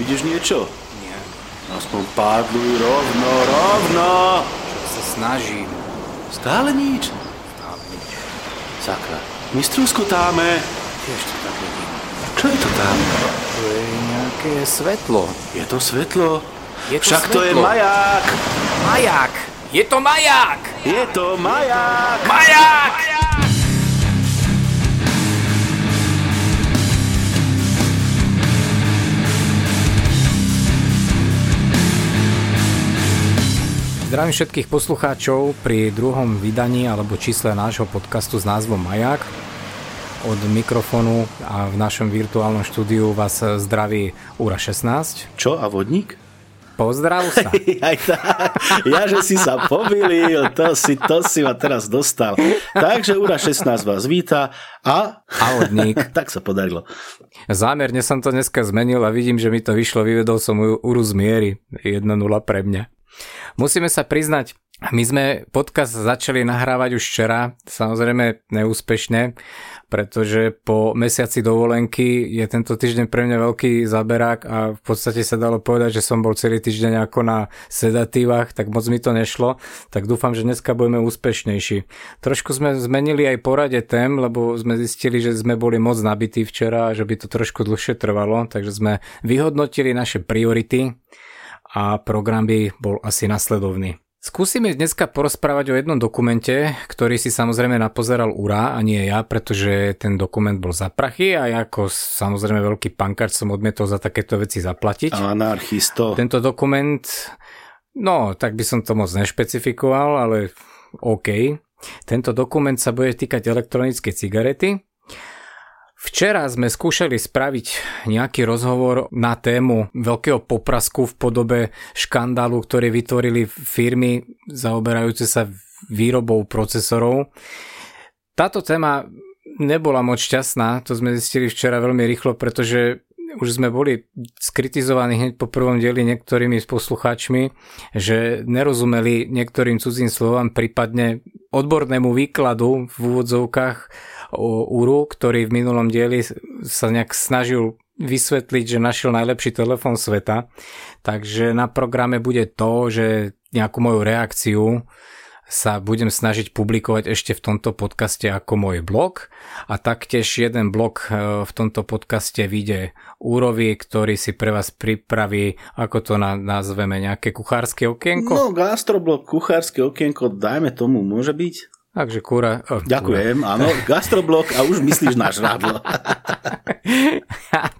Vidíš niečo? Nie. Aspoň pádluj rovno, rovno! Čo sa snažím. Stále nič? Stále nič. Sakra, my strúskotáme. Tiež to tak vidím. Čo je to tam? To je nejaké svetlo. Je to svetlo? Je to Však to je svetlo. maják! Maják! Je to maják! Je to maják! Maják! Zdravím všetkých poslucháčov pri druhom vydaní alebo čísle nášho podcastu s názvom Maják. Od mikrofónu a v našom virtuálnom štúdiu vás zdraví Ura 16. Čo, a vodník? Pozdrav sa. Aj tak. Ja, že si sa pomýlil, to si, to si ma teraz dostal. Takže Ura 16 vás víta a... A vodník. tak sa podarilo. Zámerne som to dneska zmenil a vidím, že mi to vyšlo, vyvedol som Uru z miery. 1-0 pre mňa. Musíme sa priznať, my sme podcast začali nahrávať už včera, samozrejme neúspešne, pretože po mesiaci dovolenky je tento týždeň pre mňa veľký zaberák a v podstate sa dalo povedať, že som bol celý týždeň ako na sedatívach, tak moc mi to nešlo, tak dúfam, že dneska budeme úspešnejší. Trošku sme zmenili aj porade tém, lebo sme zistili, že sme boli moc nabití včera a že by to trošku dlhšie trvalo, takže sme vyhodnotili naše priority a program by bol asi nasledovný. Skúsime dneska porozprávať o jednom dokumente, ktorý si samozrejme napozeral Ura a nie ja, pretože ten dokument bol za prachy a ja ako samozrejme veľký pankač som odmietol za takéto veci zaplatiť. Anarchisto. Tento dokument, no tak by som to moc nešpecifikoval, ale OK. Tento dokument sa bude týkať elektronické cigarety Včera sme skúšali spraviť nejaký rozhovor na tému veľkého poprasku v podobe škandálu, ktorý vytvorili firmy zaoberajúce sa výrobou procesorov. Táto téma nebola moc šťastná, to sme zistili včera veľmi rýchlo, pretože už sme boli skritizovaní hneď po prvom dieli niektorými s poslucháčmi, že nerozumeli niektorým cudzím slovám, prípadne odbornému výkladu v úvodzovkách Uru, ktorý v minulom dieli sa nejak snažil vysvetliť, že našiel najlepší telefón sveta. Takže na programe bude to, že nejakú moju reakciu sa budem snažiť publikovať ešte v tomto podcaste ako môj blog a taktiež jeden blog e, v tomto podcaste vyjde Úrovi, ktorý si pre vás pripraví, ako to nazveme, nejaké kuchárske okienko? No, gastroblog, kuchárske okienko, dajme tomu, môže byť? Takže kúra... Oh, Ďakujem, kúra. áno, gastroblok a už myslíš na žrádlo.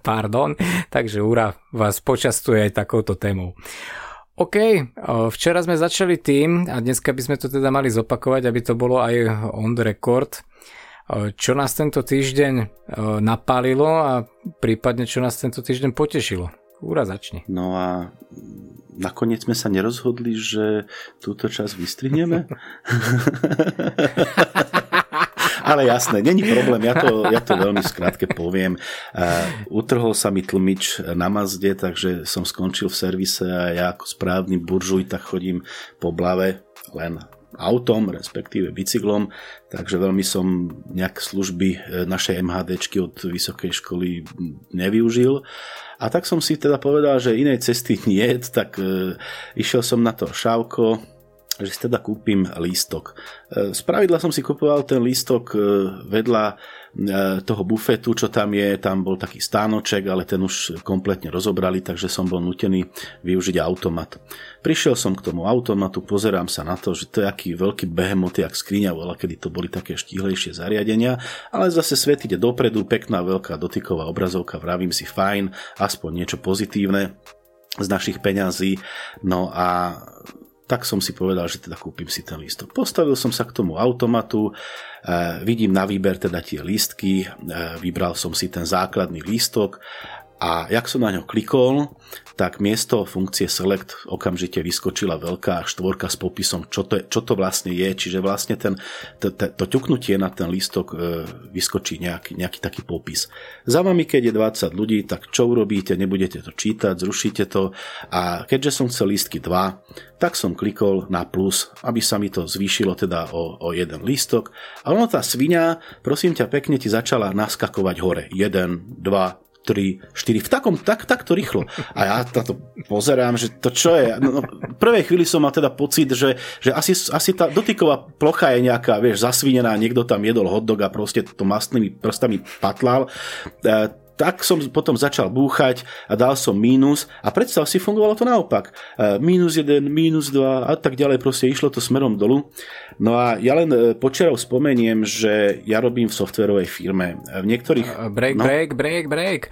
Pardon, takže Úra vás počastuje aj takouto témou. OK, včera sme začali tým a dneska by sme to teda mali zopakovať, aby to bolo aj on the record. Čo nás tento týždeň napálilo a prípadne čo nás tento týždeň potešilo? Úra začni. No a nakoniec sme sa nerozhodli, že túto časť vystrihneme. Ale jasné, není problém, ja to, ja to veľmi skrátke poviem. Uh, utrhol sa mi tlmič na Mazde, takže som skončil v servise a ja ako správny buržuj tak chodím po blave len autom, respektíve bicyklom, takže veľmi som nejak služby e, našej MHDčky od vysokej školy nevyužil. A tak som si teda povedal, že inej cesty nie, tak e, išiel som na to šávko, že si teda kúpim lístok. Z e, som si kupoval ten lístok vedľa E, toho bufetu, čo tam je, tam bol taký stánoček, ale ten už kompletne rozobrali, takže som bol nutený využiť automat. Prišiel som k tomu automatu, pozerám sa na to, že to je aký veľký behemoth, jak skriňa bola, kedy to boli také štíhlejšie zariadenia, ale zase svet ide dopredu, pekná veľká dotyková obrazovka, vravím si fajn, aspoň niečo pozitívne z našich peňazí. No a tak som si povedal, že teda kúpim si ten lístok. Postavil som sa k tomu automatu, e, vidím na výber teda tie lístky, e, vybral som si ten základný lístok a jak som na ňo klikol, tak miesto funkcie Select okamžite vyskočila veľká štvorka s popisom, čo to, je, čo to vlastne je. Čiže vlastne ten, to, to, to ťuknutie na ten lístok e, vyskočí nejaký, nejaký taký popis. Za vami, keď je 20 ľudí, tak čo urobíte? Nebudete to čítať, zrušíte to. A keďže som chcel lístky 2, tak som klikol na plus, aby sa mi to zvýšilo teda o, o jeden lístok. A ono tá svinia, prosím ťa pekne, ti začala naskakovať hore. 1, 2, 3, 4, 4 v takom, tak, takto rýchlo. A ja na to pozerám, že to čo je. No, no, v prvej chvíli som mal teda pocit, že, že asi, asi tá dotyková plocha je nejaká, vieš, zasvinená, niekto tam jedol hotdog a proste to mastnými prstami patlal. E, tak som potom začal búchať a dal som mínus a predstav si, fungovalo to naopak. E, mínus 1, mínus 2 a tak ďalej, proste išlo to smerom dolu. No a ja len e, počerov spomeniem, že ja robím v softverovej firme. V niektorých... Break, no, break, break, break.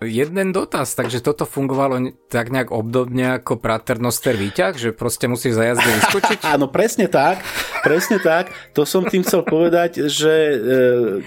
Jeden dotaz, takže toto fungovalo tak nejak obdobne ako Praternoster výťah, že proste musíš za jazde vyskočiť? Áno, presne tak, presne tak. To som tým chcel povedať, že e,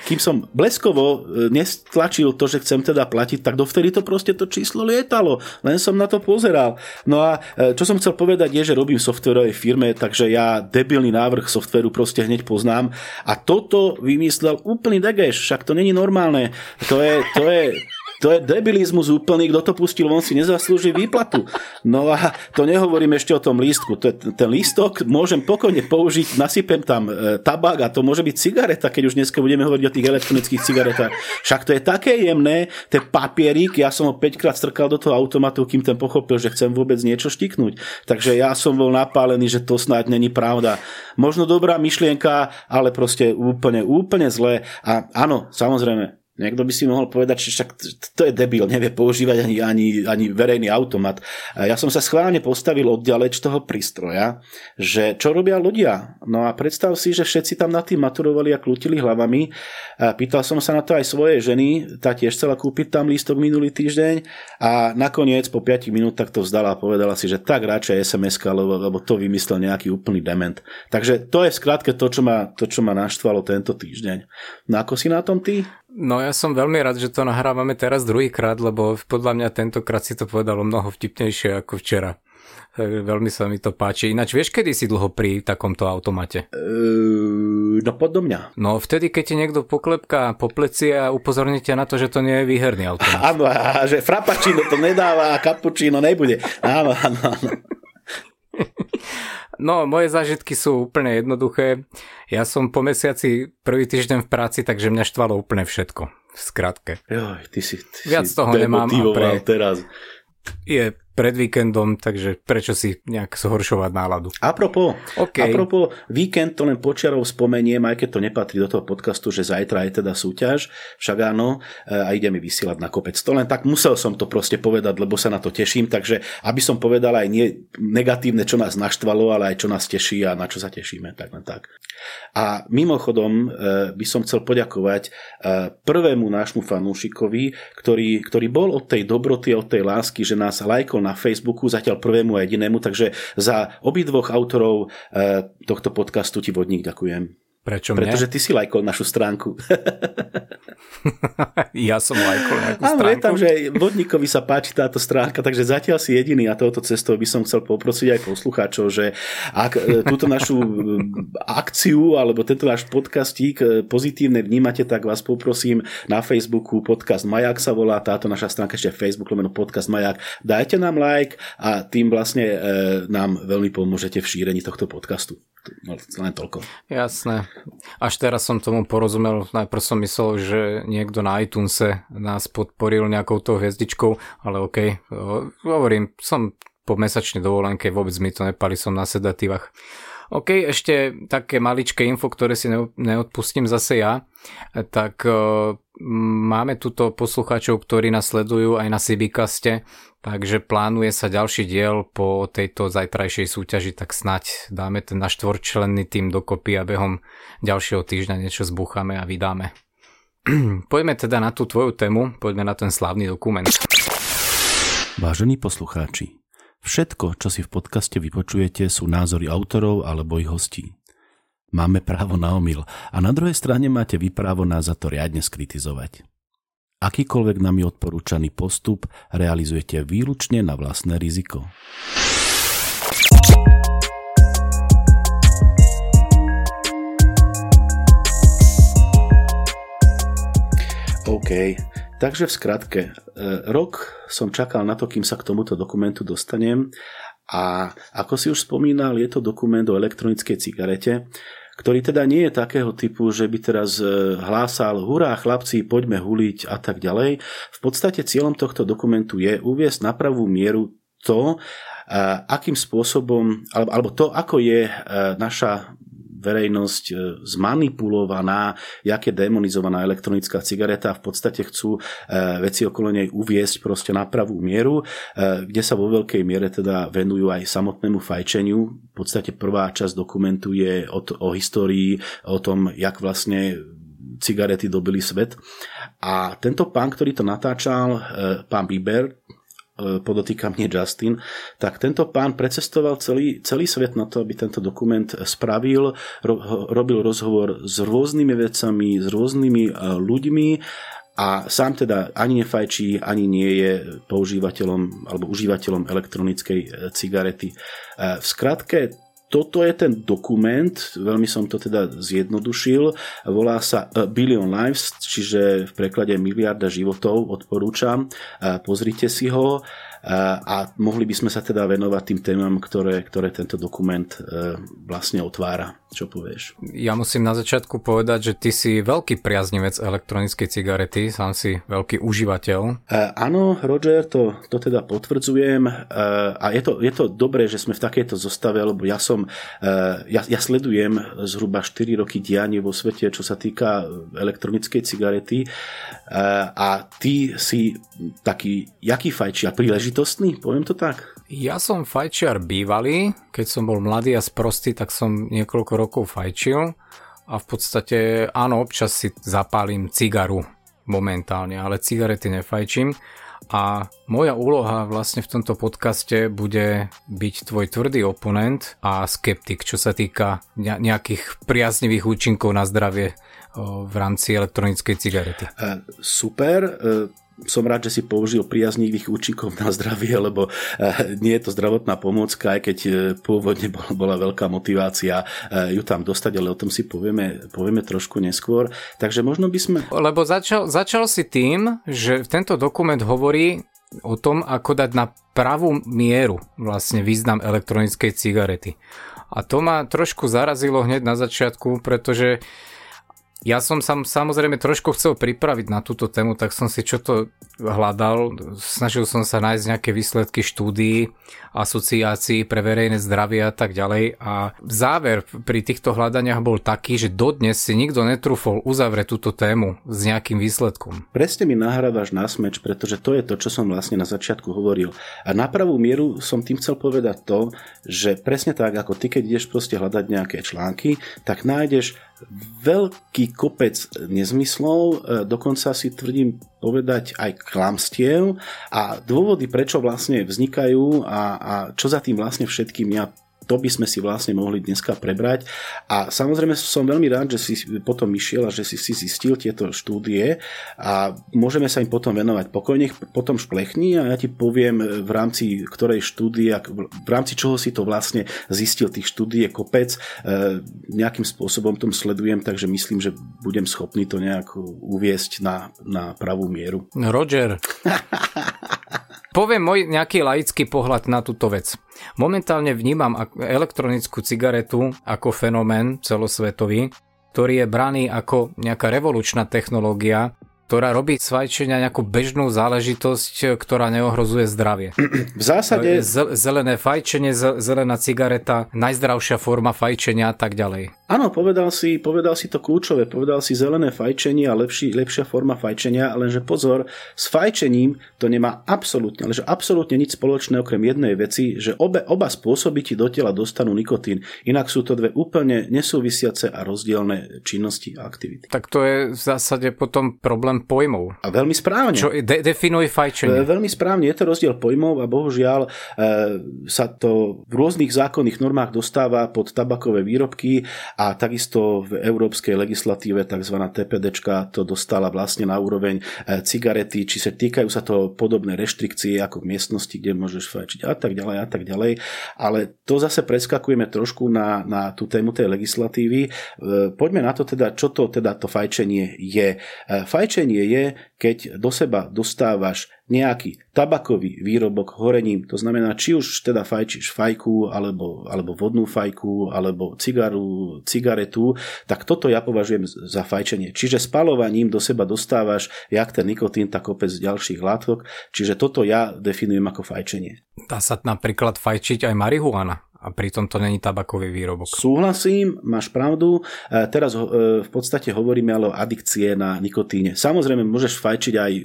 kým som bleskovo e, nestlačil to, že chcem teda platiť, tak dovtedy to proste to číslo lietalo. Len som na to pozeral. No a e, čo som chcel povedať je, že robím v softverovej firme, takže ja debilný návrh softveru proste hneď poznám. A toto vymyslel úplný degeš, však to není normálne. To je, to je, to je debilizmus úplný, kto to pustil, on si nezaslúži výplatu. No a to nehovorím ešte o tom lístku. Ten lístok môžem pokojne použiť, nasypem tam e, tabak a to môže byť cigareta, keď už dneska budeme hovoriť o tých elektronických cigaretách. Však to je také jemné, ten papierik, ja som ho 5 krát strkal do toho automatu, kým ten pochopil, že chcem vôbec niečo štiknúť. Takže ja som bol napálený, že to snáď není pravda. Možno dobrá myšlienka, ale proste úplne, úplne zlé. A áno, samozrejme, Niekto by si mohol povedať, že však to je debil, nevie používať ani, ani, ani verejný automat. Ja som sa schválne postavil odďaleč toho prístroja, že čo robia ľudia. No a predstav si, že všetci tam na tým maturovali a klútili hlavami. Pýtal som sa na to aj svojej ženy, tá tiež chcela kúpiť tam lístok minulý týždeň a nakoniec po 5 minútach to vzdala a povedala si, že tak radšej sms lebo, lebo to vymyslel nejaký úplný dement. Takže to je skrátke to, čo ma, to, čo ma naštvalo tento týždeň. No ako si na tom ty? No ja som veľmi rád, že to nahrávame teraz druhýkrát, lebo podľa mňa tentokrát si to povedalo mnoho vtipnejšie ako včera. Veľmi sa mi to páči. Ináč vieš, kedy si dlho pri takomto automate? Uh, no podľa mňa. No vtedy, keď ti niekto poklepká po pleci a upozorníte na to, že to nie je výherný automat. Áno, a že frappuccino to nedáva a cappuccino nebude. Áno, áno, áno. No, moje zážitky sú úplne jednoduché. Ja som po mesiaci prvý týždeň v práci, takže mňa štvalo úplne všetko. V skratke. Joj, ty si, ty Viac si toho nemám a pre... teraz. Je pred víkendom, takže prečo si nejak zhoršovať náladu. Apropo, okay. apropo víkend, to len počiarov spomeniem, aj keď to nepatrí do toho podcastu, že zajtra je teda súťaž, však áno, e, a ide mi vysielať na kopec. To len tak musel som to proste povedať, lebo sa na to teším, takže aby som povedal aj nie negatívne, čo nás naštvalo, ale aj čo nás teší a na čo sa tešíme, tak len tak. A mimochodom e, by som chcel poďakovať e, prvému nášmu fanúšikovi, ktorý, ktorý bol od tej dobroty, od tej lásky, že nás lajkol na Facebooku, zatiaľ prvému a jedinému, takže za obidvoch autorov e, tohto podcastu ti vodník ďakujem. Prečo mne? Pretože ty si lajkol našu stránku. ja som lajkol nejakú Áno, stránku. je tam, že vodníkovi sa páči táto stránka, takže zatiaľ si jediný a touto cestou by som chcel poprosiť aj poslucháčov, že ak e, túto našu e, akciu alebo tento náš podcastík e, pozitívne vnímate, tak vás poprosím na Facebooku podcast Majak sa volá, táto naša stránka ešte Facebook, lomeno podcast Majak. Dajte nám like a tým vlastne nám veľmi pomôžete v šírení tohto podcastu. No, len toľko. Jasné. Až teraz som tomu porozumel. Najprv som myslel, že niekto na iTunese nás podporil nejakou tou hviezdičkou, ale OK. Hovorím, som po mesačnej dovolenke, vôbec mi to nepali, som na sedatívach. OK, ešte také maličké info, ktoré si neodpustím zase ja. Tak máme tuto poslucháčov, ktorí nás sledujú aj na Sibikaste, takže plánuje sa ďalší diel po tejto zajtrajšej súťaži, tak snať dáme ten náš štvorčlenný tým dokopy a behom ďalšieho týždňa niečo zbúchame a vydáme. poďme teda na tú tvoju tému, poďme na ten slávny dokument. Vážení poslucháči, Všetko, čo si v podcaste vypočujete, sú názory autorov alebo ich hostí. Máme právo na omyl a na druhej strane máte vy právo nás za to riadne skritizovať. Akýkoľvek nami odporúčaný postup realizujete výlučne na vlastné riziko. OK, Takže v skratke, e, rok som čakal na to, kým sa k tomuto dokumentu dostanem a ako si už spomínal, je to dokument o elektronickej cigarete, ktorý teda nie je takého typu, že by teraz e, hlásal hurá chlapci, poďme huliť a tak ďalej. V podstate cieľom tohto dokumentu je uviesť na pravú mieru to, akým spôsobom, alebo, alebo to, ako je naša verejnosť e, zmanipulovaná, jak je demonizovaná elektronická cigareta. V podstate chcú e, veci okolo nej uviesť proste na pravú mieru, e, kde sa vo veľkej miere teda venujú aj samotnému fajčeniu. V podstate prvá časť dokumentu je o, to, o histórii, o tom, jak vlastne cigarety dobili svet. A tento pán, ktorý to natáčal, pán Bieber, podotýkam nie Justin, tak tento pán precestoval celý, celý svet na to, aby tento dokument spravil, ro, robil rozhovor s rôznymi vecami, s rôznymi e, ľuďmi a sám teda ani nefajčí, ani nie je používateľom alebo užívateľom elektronickej e, cigarety. V skratke, toto je ten dokument, veľmi som to teda zjednodušil, volá sa A Billion Lives, čiže v preklade miliarda životov, odporúčam, pozrite si ho a mohli by sme sa teda venovať tým témam, ktoré, ktoré tento dokument e, vlastne otvára. Čo povieš? Ja musím na začiatku povedať, že ty si veľký priaznivec elektronickej cigarety, sám si veľký užívateľ. Uh, áno, Roger, to, to teda potvrdzujem uh, a je to, je to dobré, že sme v takejto zostave, lebo ja som, uh, ja, ja sledujem zhruba 4 roky dianie vo svete, čo sa týka elektronickej cigarety uh, a ty si taký, jaký fajčia, príležitostný, poviem to tak? Ja som fajčiar bývalý, keď som bol mladý a sprostý, tak som niekoľko rokov fajčil a v podstate áno, občas si zapálim cigaru momentálne, ale cigarety nefajčím. A moja úloha vlastne v tomto podcaste bude byť tvoj tvrdý oponent a skeptik, čo sa týka nejakých priaznivých účinkov na zdravie v rámci elektronickej cigarety. E, super, e, som rád, že si použil priaznivých účinkov na zdravie, lebo eh, nie je to zdravotná pomôcka, aj keď eh, pôvodne bola, veľká motivácia eh, ju tam dostať, ale o tom si povieme, povieme trošku neskôr. Takže možno by sme... Lebo začal, začal si tým, že tento dokument hovorí o tom, ako dať na pravú mieru vlastne význam elektronickej cigarety. A to ma trošku zarazilo hneď na začiatku, pretože uh, ja som sa samozrejme trošku chcel pripraviť na túto tému, tak som si čo to hľadal. Snažil som sa nájsť nejaké výsledky štúdií, asociácií pre verejné zdravie a tak ďalej. A záver pri týchto hľadaniach bol taký, že dodnes si nikto netrúfol uzavrieť túto tému s nejakým výsledkom. Presne mi nahrávaš na smeč, pretože to je to, čo som vlastne na začiatku hovoril. A na pravú mieru som tým chcel povedať to, že presne tak, ako ty, keď ideš proste hľadať nejaké články, tak nájdeš veľký kopec nezmyslov, e, dokonca si tvrdím povedať aj klamstiev. A dôvody, prečo vlastne vznikajú a, a čo za tým vlastne všetkým ja to by sme si vlastne mohli dneska prebrať. A samozrejme som veľmi rád, že si potom išiel a že si si zistil tieto štúdie a môžeme sa im potom venovať pokojne, potom šplechni a ja ti poviem v rámci ktorej štúdie, v rámci čoho si to vlastne zistil, tých štúdie kopec, e, nejakým spôsobom tom sledujem, takže myslím, že budem schopný to nejak uviesť na, na pravú mieru. Roger. Poviem môj nejaký laický pohľad na túto vec. Momentálne vnímam elektronickú cigaretu ako fenomén celosvetový, ktorý je braný ako nejaká revolučná technológia, ktorá robí svajčenia nejakú bežnú záležitosť, ktorá neohrozuje zdravie. V zásade... Zelené fajčenie, zelená cigareta, najzdravšia forma fajčenia a tak ďalej. Áno, povedal si, povedal si to kľúčové, povedal si zelené fajčenie a lepší, lepšia forma fajčenia, lenže pozor, s fajčením to nemá absolútne, ale že absolútne nič spoločné okrem jednej veci, že obe, oba spôsoby ti do tela dostanú nikotín, inak sú to dve úplne nesúvisiace a rozdielne činnosti a aktivity. Tak to je v zásade potom problém pojmov. A veľmi správne. Čo de- definuje fajčenie. Veľmi správne, je to rozdiel pojmov a bohužiaľ e, sa to v rôznych zákonných normách dostáva pod tabakové výrobky a takisto v európskej legislatíve tzv. TPD to dostala vlastne na úroveň e, cigarety, či sa týkajú sa to podobné reštrikcie ako v miestnosti, kde môžeš fajčiť a tak ďalej a tak ďalej. Ale to zase preskakujeme trošku na, na tú tému tej legislatívy. E, poďme na to teda, čo to teda to fajčenie je. E, fajčenie fajčenie je, keď do seba dostávaš nejaký tabakový výrobok horením, to znamená, či už teda fajčíš fajku, alebo, alebo vodnú fajku, alebo cigaru, cigaretu, tak toto ja považujem za fajčenie. Čiže spalovaním do seba dostávaš jak ten nikotín, tak kopec ďalších látok, čiže toto ja definujem ako fajčenie. Dá sa napríklad fajčiť aj marihuana a pritom to není tabakový výrobok. Súhlasím, máš pravdu. E, teraz e, v podstate hovoríme ale o adikcie na nikotíne. Samozrejme, môžeš fajčiť aj e,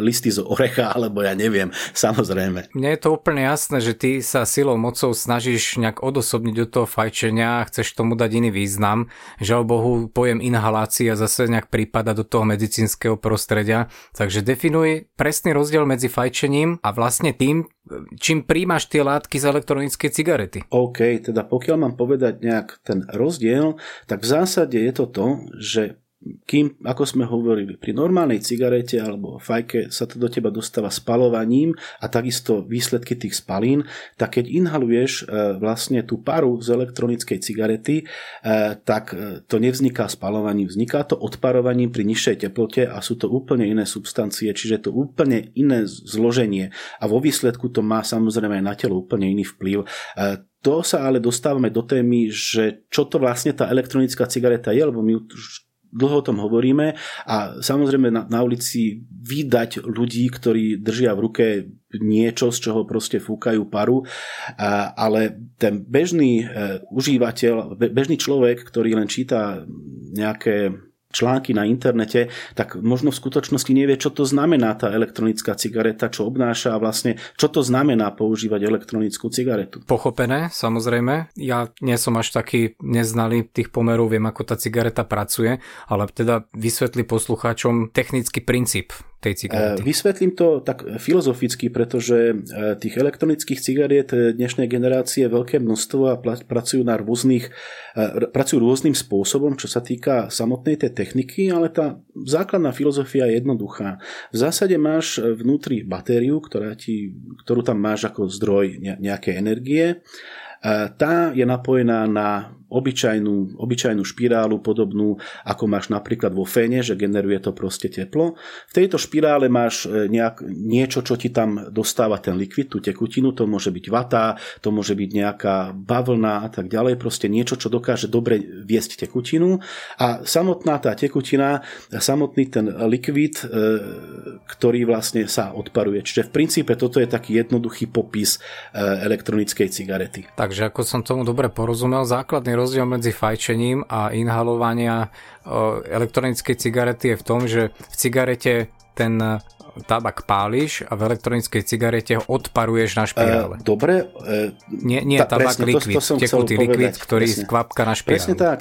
listy z orecha, alebo ja neviem, samozrejme. Mne je to úplne jasné, že ty sa silou mocou snažíš nejak odosobniť do toho fajčenia a chceš tomu dať iný význam. Žiaľ Bohu, pojem inhalácia zase nejak prípada do toho medicínskeho prostredia. Takže definuj presný rozdiel medzi fajčením a vlastne tým, čím príjmaš tie látky z elektronickej cigarety. OK, teda pokiaľ mám povedať nejak ten rozdiel, tak v zásade je to to, že kým, ako sme hovorili, pri normálnej cigarete alebo fajke sa to do teba dostáva spalovaním a takisto výsledky tých spalín, tak keď inhaluješ e, vlastne tú paru z elektronickej cigarety, e, tak e, to nevzniká spalovaním, vzniká to odparovaním pri nižšej teplote a sú to úplne iné substancie, čiže to úplne iné zloženie a vo výsledku to má samozrejme na telo úplne iný vplyv. To sa ale dostávame do témy, že čo to vlastne tá elektronická cigareta je, lebo my už dlho o tom hovoríme. A samozrejme na, na ulici vydať ľudí, ktorí držia v ruke niečo, z čoho proste fúkajú paru, ale ten bežný e, užívateľ, be, bežný človek, ktorý len číta nejaké články na internete, tak možno v skutočnosti nevie, čo to znamená tá elektronická cigareta, čo obnáša a vlastne čo to znamená používať elektronickú cigaretu. Pochopené, samozrejme. Ja nie som až taký neznalý tých pomerov, viem, ako tá cigareta pracuje, ale teda vysvetli poslucháčom technický princíp tej cigarety? Eh, vysvetlím to tak filozoficky, pretože eh, tých elektronických cigariet eh, dnešnej generácie je veľké množstvo a pracujú na rôznych, pracujú rôznym spôsobom, čo sa týka samotnej tej techniky, ale tá základná filozofia je jednoduchá. V zásade máš vnútri batériu, ktorá ti, ktorú tam máš ako zdroj nejakej energie. Tá je napojená na obyčajnú, obyčajnú špirálu podobnú, ako máš napríklad vo féne, že generuje to proste teplo. V tejto špirále máš e, nejak, niečo, čo ti tam dostáva ten likvid, tú tekutinu, to môže byť vata, to môže byť nejaká bavlna a tak ďalej, proste niečo, čo dokáže dobre viesť tekutinu a samotná tá tekutina, samotný ten likvid, e, ktorý vlastne sa odparuje. Čiže v princípe toto je taký jednoduchý popis e, elektronickej cigarety. Takže ako som tomu dobre porozumel, základný rozdiel medzi fajčením a inhalovania elektronickej cigarety je v tom, že v cigarete ten tabak páliš a v elektronickej cigarete ho odparuješ na špirále. Uh, dobre. Uh, nie, nie tá, tabak presne, likvid, to, to tekutý likvid, ktorý presne, kvapka na špirále. Presne tak.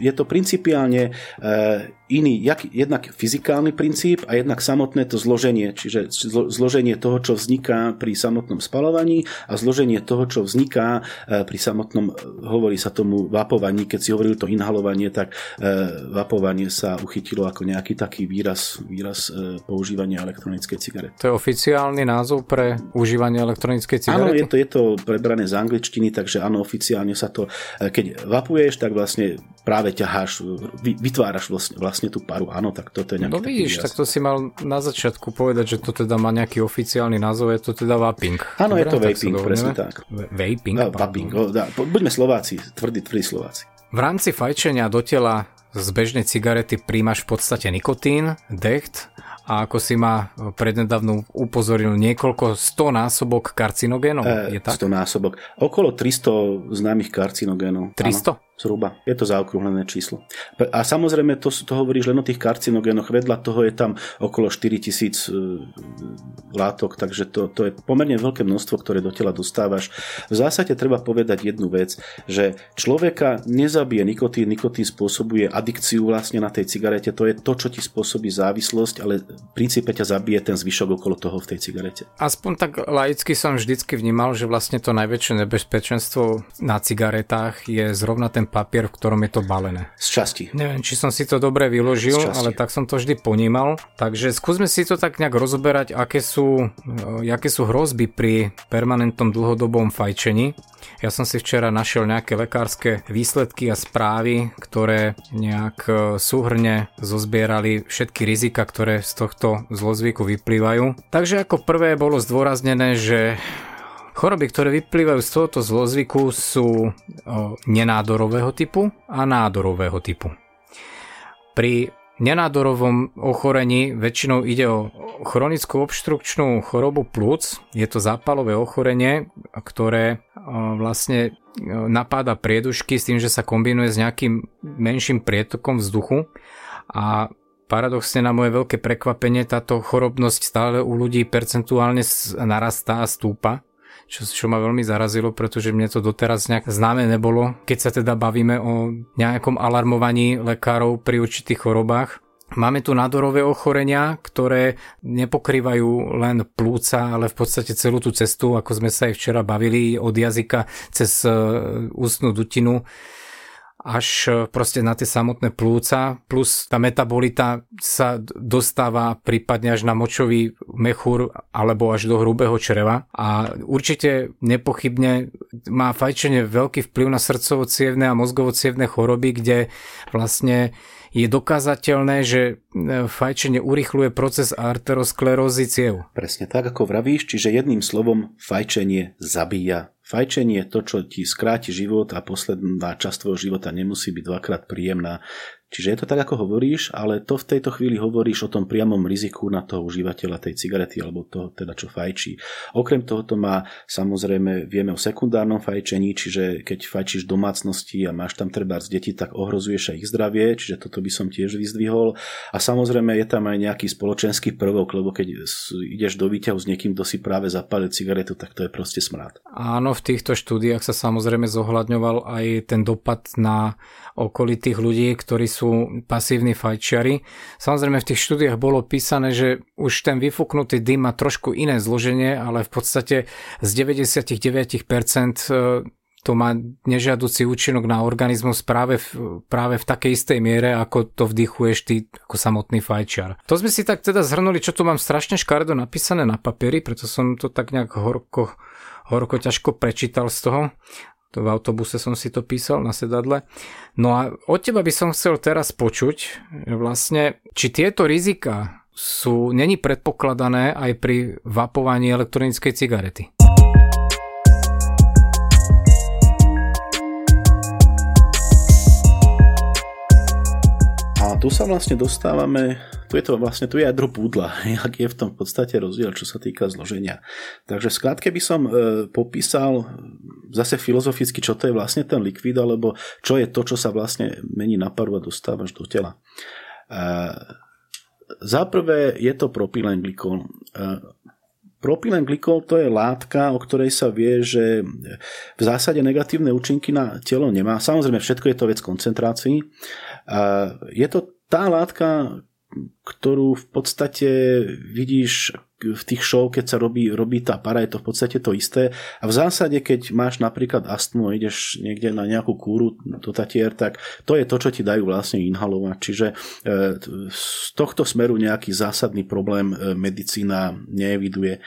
Je to principiálne uh, iný, jak, jednak fyzikálny princíp a jednak samotné to zloženie, čiže zloženie toho, čo vzniká pri samotnom spalovaní a zloženie toho, čo vzniká pri samotnom, hovorí sa tomu vapovaní, keď si hovoril to inhalovanie, tak vapovanie sa uchytilo ako nejaký taký výraz, výraz používania elektronickej cigarety. To je oficiálny názov pre užívanie elektronickej cigarety? Áno, je to, je to prebrané z angličtiny, takže áno, oficiálne sa to, keď vapuješ, tak vlastne práve ťaháš, vytváraš vlastne, vlastne tú paru. Áno, tak toto je nejaký No vidíš, tak to si mal na začiatku povedať, že to teda má nejaký oficiálny názov, je to teda vaping. Áno, je to vaping, presne tak. Vaping? No, vaping, buďme Slováci, tvrdí, tvrdí Slováci. V rámci fajčenia do tela z bežnej cigarety príjmaš v podstate nikotín, decht a ako si ma prednedávno upozoril, niekoľko 100 násobok karcinogénov. E, je tak? 100 násobok. Okolo 300 známych karcinogénov. 300? Áno. Zhruba. Je to zaokrúhlené číslo. A samozrejme, to, to hovoríš len o tých karcinogénoch. Vedľa toho je tam okolo 4000 e, látok, takže to, to je pomerne veľké množstvo, ktoré do tela dostávaš. V zásade treba povedať jednu vec, že človeka nezabije nikotín, nikotín spôsobuje adikciu vlastne na tej cigarete, to je to, čo ti spôsobí závislosť, ale v princípe ťa zabije ten zvyšok okolo toho v tej cigarete. Aspoň tak laicky som vždycky vnímal, že vlastne to najväčšie nebezpečenstvo na cigaretách je zrovna ten papier, v ktorom je to balené. Z časti. Neviem, či som si to dobre vyložil, ale tak som to vždy ponímal. Takže skúsme si to tak nejak rozoberať, aké sú, e, aké sú hrozby pri permanentnom dlhodobom fajčení. Ja som si včera našiel nejaké lekárske výsledky a správy, ktoré nejak e, súhrne zozbierali všetky rizika, ktoré z tohto zlozvyku vyplývajú. Takže ako prvé bolo zdôraznené, že Choroby, ktoré vyplývajú z tohoto zlozvyku sú nenádorového typu a nádorového typu. Pri nenádorovom ochorení väčšinou ide o chronickú obštrukčnú chorobu plúc. Je to zápalové ochorenie, ktoré vlastne napáda priedušky s tým, že sa kombinuje s nejakým menším prietokom vzduchu a paradoxne na moje veľké prekvapenie táto chorobnosť stále u ľudí percentuálne narastá a stúpa čo, čo ma veľmi zarazilo, pretože mne to doteraz nejak známe nebolo, keď sa teda bavíme o nejakom alarmovaní lekárov pri určitých chorobách. Máme tu nádorové ochorenia, ktoré nepokrývajú len plúca, ale v podstate celú tú cestu, ako sme sa aj včera bavili, od jazyka cez e, ústnu dutinu až e, proste na tie samotné plúca, plus tá metabolita sa dostáva prípadne až na močový mechúr alebo až do hrubého čreva. A určite nepochybne má fajčenie veľký vplyv na srdcovo a mozgovo choroby, kde vlastne je dokázateľné, že e, fajčenie urychluje proces arterosklerózy ciev. Presne tak, ako vravíš, čiže jedným slovom fajčenie zabíja Fajčenie, to, čo ti skráti život a posledná časť tvojho života nemusí byť dvakrát príjemná. Čiže je to tak, ako hovoríš, ale to v tejto chvíli hovoríš o tom priamom riziku na toho užívateľa tej cigarety alebo toho teda, čo fajčí. Okrem toho to má, samozrejme, vieme o sekundárnom fajčení, čiže keď fajčíš domácnosti a máš tam treba z deti, tak ohrozuješ aj ich zdravie, čiže toto by som tiež vyzdvihol. A samozrejme je tam aj nejaký spoločenský prvok, lebo keď ideš do výťahu s niekým, kto si práve zapálil cigaretu, tak to je proste smrad. Áno, v týchto štúdiách sa samozrejme zohľadňoval aj ten dopad na okolitých ľudí, ktorí sú pasívni fajčiari. Samozrejme v tých štúdiách bolo písané, že už ten vyfúknutý dym má trošku iné zloženie, ale v podstate z 99% e, to má nežiaducí účinok na organizmus práve v, práve v takej istej miere, ako to vdychuješ ty ako samotný fajčiar. To sme si tak teda zhrnuli, čo tu mám strašne škaredo napísané na papieri, preto som to tak nejak horko, horko ťažko prečítal z toho v autobuse som si to písal na sedadle. No a od teba by som chcel teraz počuť, vlastne, či tieto rizika sú, není predpokladané aj pri vapovaní elektronickej cigarety. Tu sa vlastne dostávame, tu je to vlastne, tu jadro púdla, jak je v tom v podstate rozdiel, čo sa týka zloženia. Takže skrátke by som e, popísal zase filozoficky, čo to je vlastne ten likvid, alebo čo je to, čo sa vlastne mení na paru a dostávaš do tela. E, Zaprvé je to propylenglykol. E, Propylenglykol to je látka, o ktorej sa vie, že v zásade negatívne účinky na telo nemá. Samozrejme, všetko je to vec koncentrácií. Je to tá látka, ktorú v podstate vidíš v tých show, keď sa robí, robí tá para, je to v podstate to isté. A v zásade, keď máš napríklad astmu a ideš niekde na nejakú kúru do tatier, tak to je to, čo ti dajú vlastne inhalovať. Čiže e, z tohto smeru nejaký zásadný problém e, medicína neeviduje. E,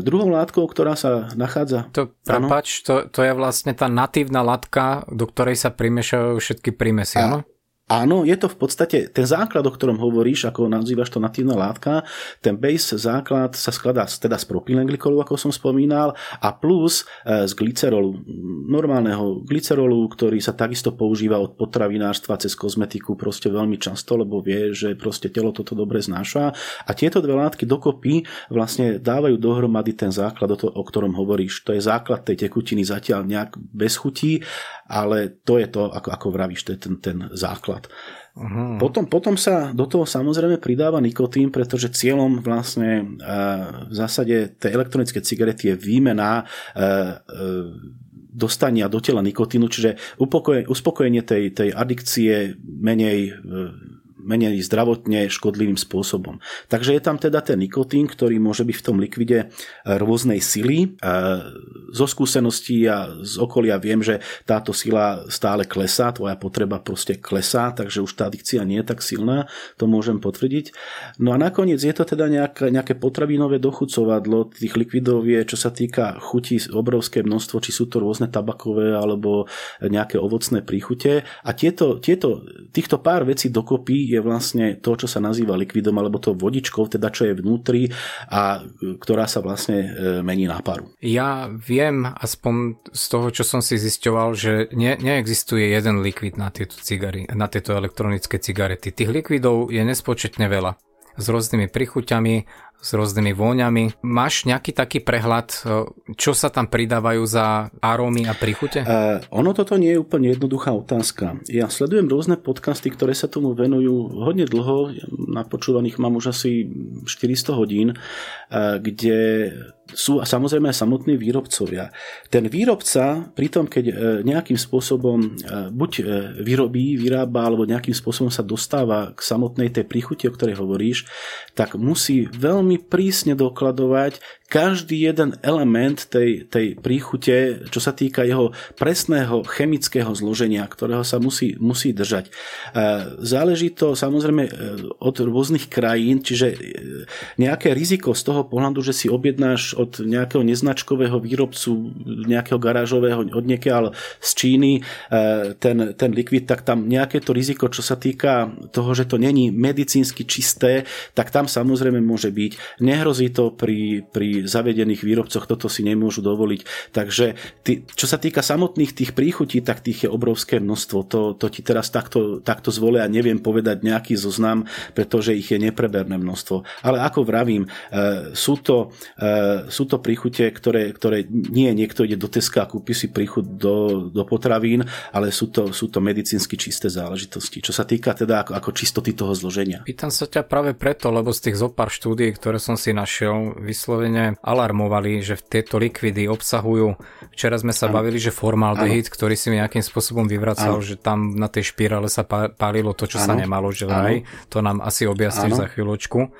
druhou látkou, ktorá sa nachádza... To, prepač, to, to je vlastne tá natívna látka, do ktorej sa primešajú všetky prímesy, áno? Áno, je to v podstate ten základ, o ktorom hovoríš, ako nazývaš to natívna látka, ten base základ sa skladá teda z propylenglikolu, ako som spomínal, a plus e, z glycerolu, normálneho glycerolu, ktorý sa takisto používa od potravinárstva cez kozmetiku proste veľmi často, lebo vie, že proste telo toto dobre znáša. A tieto dve látky dokopy vlastne dávajú dohromady ten základ, o ktorom hovoríš. To je základ tej tekutiny zatiaľ nejak bez chutí, ale to je to, ako, ako vravíš, to je ten, ten základ základ. Uh-huh. Potom, potom sa do toho samozrejme pridáva nikotín, pretože cieľom vlastne e, v zásade tej elektronické cigarety je výmena e, e, dostania do tela nikotínu, čiže uspokojenie tej, tej adikcie menej menej zdravotne škodlivým spôsobom. Takže je tam teda ten nikotín, ktorý môže byť v tom likvide rôznej sily. Zo skúseností a z okolia viem, že táto sila stále klesá, tvoja potreba proste klesá, takže už tá adikcia nie je tak silná, to môžem potvrdiť. No a nakoniec je to teda nejaké, nejaké potravinové dochucovadlo, tých likvidov je, čo sa týka chutí, obrovské množstvo, či sú to rôzne tabakové alebo nejaké ovocné príchute a tieto, tieto, týchto pár vecí dokopy je vlastne to, čo sa nazýva likvidom alebo to vodičkou, teda čo je vnútri a ktorá sa vlastne e, mení na paru. Ja viem aspoň z toho, čo som si zisťoval, že ne, neexistuje jeden likvid na tieto cigary, na tieto elektronické cigarety. Tých likvidov je nespočetne veľa s rôznymi prichuťami, s rôznymi vôňami. Máš nejaký taký prehľad, e, čo sa tam pridávajú za arómy a príchute? Uh, ono toto nie je úplne jednoduchá otázka. Ja sledujem rôzne podcasty, ktoré sa tomu venujú hodne dlho. Na počúvaných mám už asi 400 hodín, uh, kde sú samozrejme aj samotní výrobcovia. Ten výrobca pri tom, keď nejakým spôsobom buď vyrobí, vyrába alebo nejakým spôsobom sa dostáva k samotnej tej príchuti, o ktorej hovoríš, tak musí veľmi veľmi prísne dokladovať každý jeden element tej, tej príchute, čo sa týka jeho presného chemického zloženia, ktorého sa musí, musí držať. E, záleží to samozrejme e, od rôznych krajín, čiže e, nejaké riziko z toho pohľadu, že si objednáš od nejakého neznačkového výrobcu, nejakého garážového od niekiaľ z Číny ten, ten likvid, tak tam nejaké to riziko, čo sa týka toho, že to není medicínsky čisté, tak tam samozrejme môže byť. Nehrozí to pri, pri zavedených výrobcoch toto si nemôžu dovoliť. Takže ty, čo sa týka samotných tých príchutí, tak tých je obrovské množstvo. To, to ti teraz takto, takto zvolia, neviem povedať nejaký zoznam, pretože ich je nepreberné množstvo. Ale ako vravím, e, sú, to, e, sú to príchute, ktoré, ktoré nie niekto ide do Teska a kúpi si príchut do, do potravín, ale sú to, sú to medicínsky čisté záležitosti. Čo sa týka teda ako, ako čistoty toho zloženia. Pýtam sa ťa práve preto, lebo z tých zopár štúdií, ktoré som si našiel, vyslovene alarmovali, že tieto likvidy obsahujú, včera sme sa ano. bavili, že formaldehyd, ktorý si mi nejakým spôsobom vyvracal, ano. že tam na tej špirále sa pálilo to, čo ano. sa nemalo, že vraj, to nám asi objasníš za chvíľočku.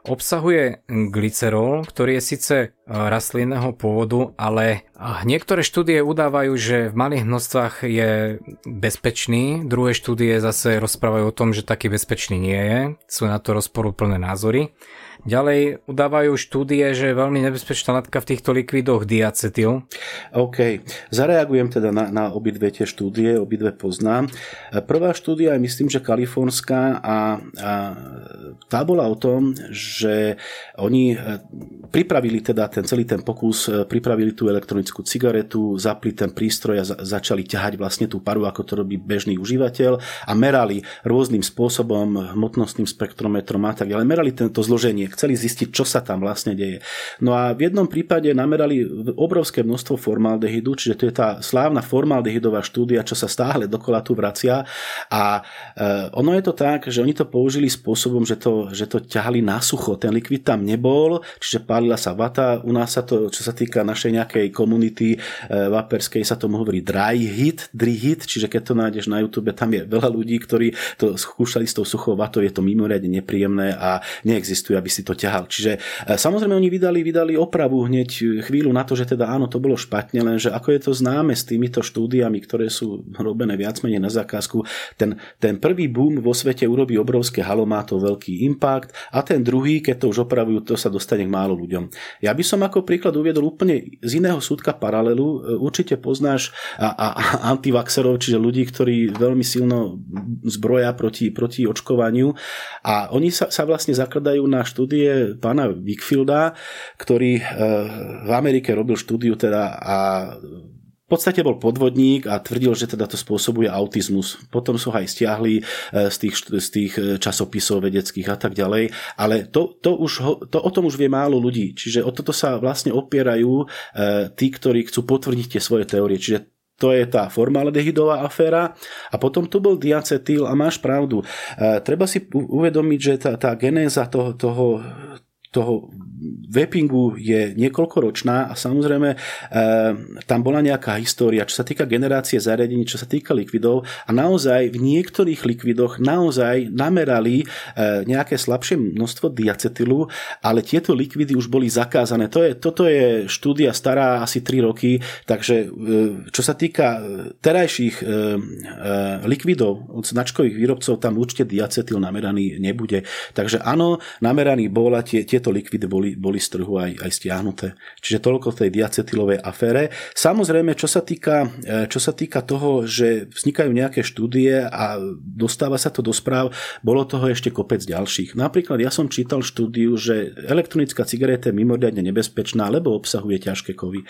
Obsahuje glycerol, ktorý je síce e, rastlinného pôvodu, ale niektoré štúdie udávajú, že v malých množstvách je bezpečný, druhé štúdie zase rozprávajú o tom, že taký bezpečný nie je. Sú na to rozporúplné názory. Ďalej udávajú štúdie, že je veľmi nebezpečná látka v týchto likvidoch diacetyl. OK, zareagujem teda na, na obidve tie štúdie, obidve poznám. Prvá štúdia je myslím, že kalifornská a, a tá bola o tom, že oni e, pripravili teda ten celý ten pokus, e, pripravili tú elektronickú cigaretu, zapli ten prístroj a za, začali ťahať vlastne tú paru, ako to robí bežný užívateľ a merali rôznym spôsobom, hmotnostným spektrometrom a tak ďalej. Merali tento zloženie chceli zistiť, čo sa tam vlastne deje. No a v jednom prípade namerali obrovské množstvo formaldehydu, čiže to je tá slávna formaldehydová štúdia, čo sa stále dokola tu vracia. A e, ono je to tak, že oni to použili spôsobom, že to, že to ťahali na sucho, ten likvid tam nebol, čiže pálila sa vata, u nás sa to, čo sa týka našej nejakej komunity e, vaperskej, sa tomu hovorí dry hit, dry hit, čiže keď to nájdeš na YouTube, tam je veľa ľudí, ktorí to skúšali s tou suchou vatou, je to mimoriadne nepríjemné a neexistuje, aby si si to ťahal. Čiže e, samozrejme oni vydali, vydali opravu hneď chvíľu na to, že teda áno, to bolo špatne, lenže ako je to známe s týmito štúdiami, ktoré sú robené viac menej na zákazku, ten, ten prvý boom vo svete urobí obrovské halo, má to veľký impact a ten druhý, keď to už opravujú, to sa dostane k málo ľuďom. Ja by som ako príklad uviedol úplne z iného súdka paralelu. E, určite poznáš a, a, a antivaxerov, čiže ľudí, ktorí veľmi silno zbroja proti, proti očkovaniu a oni sa, sa vlastne zakladajú na štúdii štúdie pána Wickfielda, ktorý eh, v Amerike robil štúdiu teda a v podstate bol podvodník a tvrdil, že teda to spôsobuje autizmus. Potom sú aj stiahli eh, z tých, z tých eh, časopisov vedeckých a tak ďalej, ale to, to už, to, o tom už vie málo ľudí. Čiže o toto sa vlastne opierajú tí, ktorí chcú potvrdiť tie svoje teórie. Čiže to je tá formaldehydová aféra. A potom tu bol diacetyl a máš pravdu. E, treba si uvedomiť, že tá, tá genéza toho, toho toho vapingu je niekoľkoročná a samozrejme e, tam bola nejaká história, čo sa týka generácie zariadení, čo sa týka likvidov a naozaj v niektorých likvidoch naozaj namerali e, nejaké slabšie množstvo diacetylu, ale tieto likvidy už boli zakázané. To je, toto je štúdia stará asi 3 roky, takže e, čo sa týka terajších e, e, likvidov od značkových výrobcov, tam určite diacetyl nameraný nebude. Takže áno, nameraný bol a tie, tie tieto likvidy boli, boli z trhu aj, aj stiahnuté. Čiže toľko tej diacetylovej afére. Samozrejme, čo sa, týka, e, čo sa týka toho, že vznikajú nejaké štúdie a dostáva sa to do správ, bolo toho ešte kopec ďalších. Napríklad ja som čítal štúdiu, že elektronická cigareta je mimoriadne nebezpečná, lebo obsahuje ťažké kovy.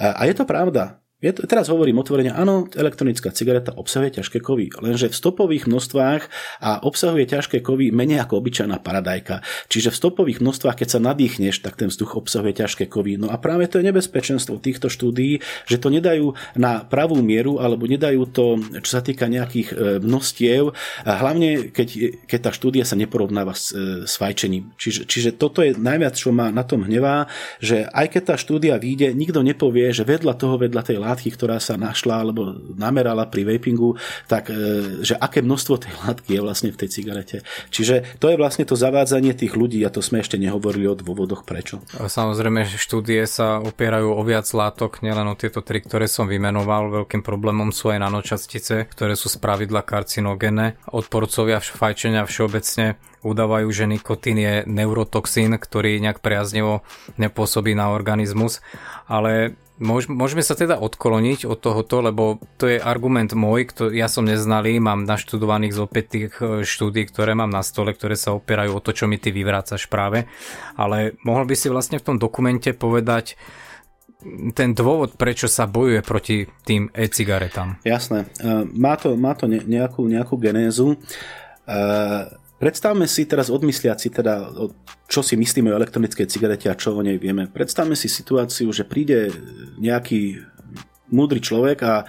A je to pravda. To, teraz hovorím otvorene, áno, elektronická cigareta obsahuje ťažké kovy, lenže v stopových množstvách a obsahuje ťažké kovy menej ako obyčajná paradajka. Čiže v stopových množstvách, keď sa nadýchneš, tak ten vzduch obsahuje ťažké kovy. No a práve to je nebezpečenstvo týchto štúdií, že to nedajú na pravú mieru alebo nedajú to, čo sa týka nejakých e, množstiev, hlavne keď, keď tá štúdia sa neporovnáva s, e, s fajčením. Čiže, čiže toto je najviac, čo ma na tom hnevá, že aj keď tá štúdia vyjde, nikto nepovie, že vedľa toho, vedľa tej látky, ktorá sa našla alebo namerala pri vapingu, tak e, že aké množstvo tej látky je vlastne v tej cigarete. Čiže to je vlastne to zavádzanie tých ľudí a to sme ešte nehovorili o dôvodoch prečo. Samozrejme, štúdie sa opierajú o viac látok, nielen o tieto tri, ktoré som vymenoval. Veľkým problémom sú aj nanočastice, ktoré sú spravidla karcinogéne. Odporcovia fajčenia všeobecne udávajú, že nikotín je neurotoxín, ktorý nejak priaznevo nepôsobí na organizmus, ale Môžeme sa teda odkloniť od tohoto, lebo to je argument môj, ktorý ja som neznalý, mám naštudovaných z opäť tých e, štúdí, ktoré mám na stole, ktoré sa opierajú o to, čo mi ty vyvrácaš práve. Ale mohol by si vlastne v tom dokumente povedať ten dôvod, prečo sa bojuje proti tým e-cigaretám. Jasné. E, má to, má to nejakú, nejakú genézu. Predstavme si teraz odmysliať si teda, čo si myslíme o elektronickej cigarete a čo o nej vieme. Predstavme si situáciu, že príde nejaký múdry človek a e,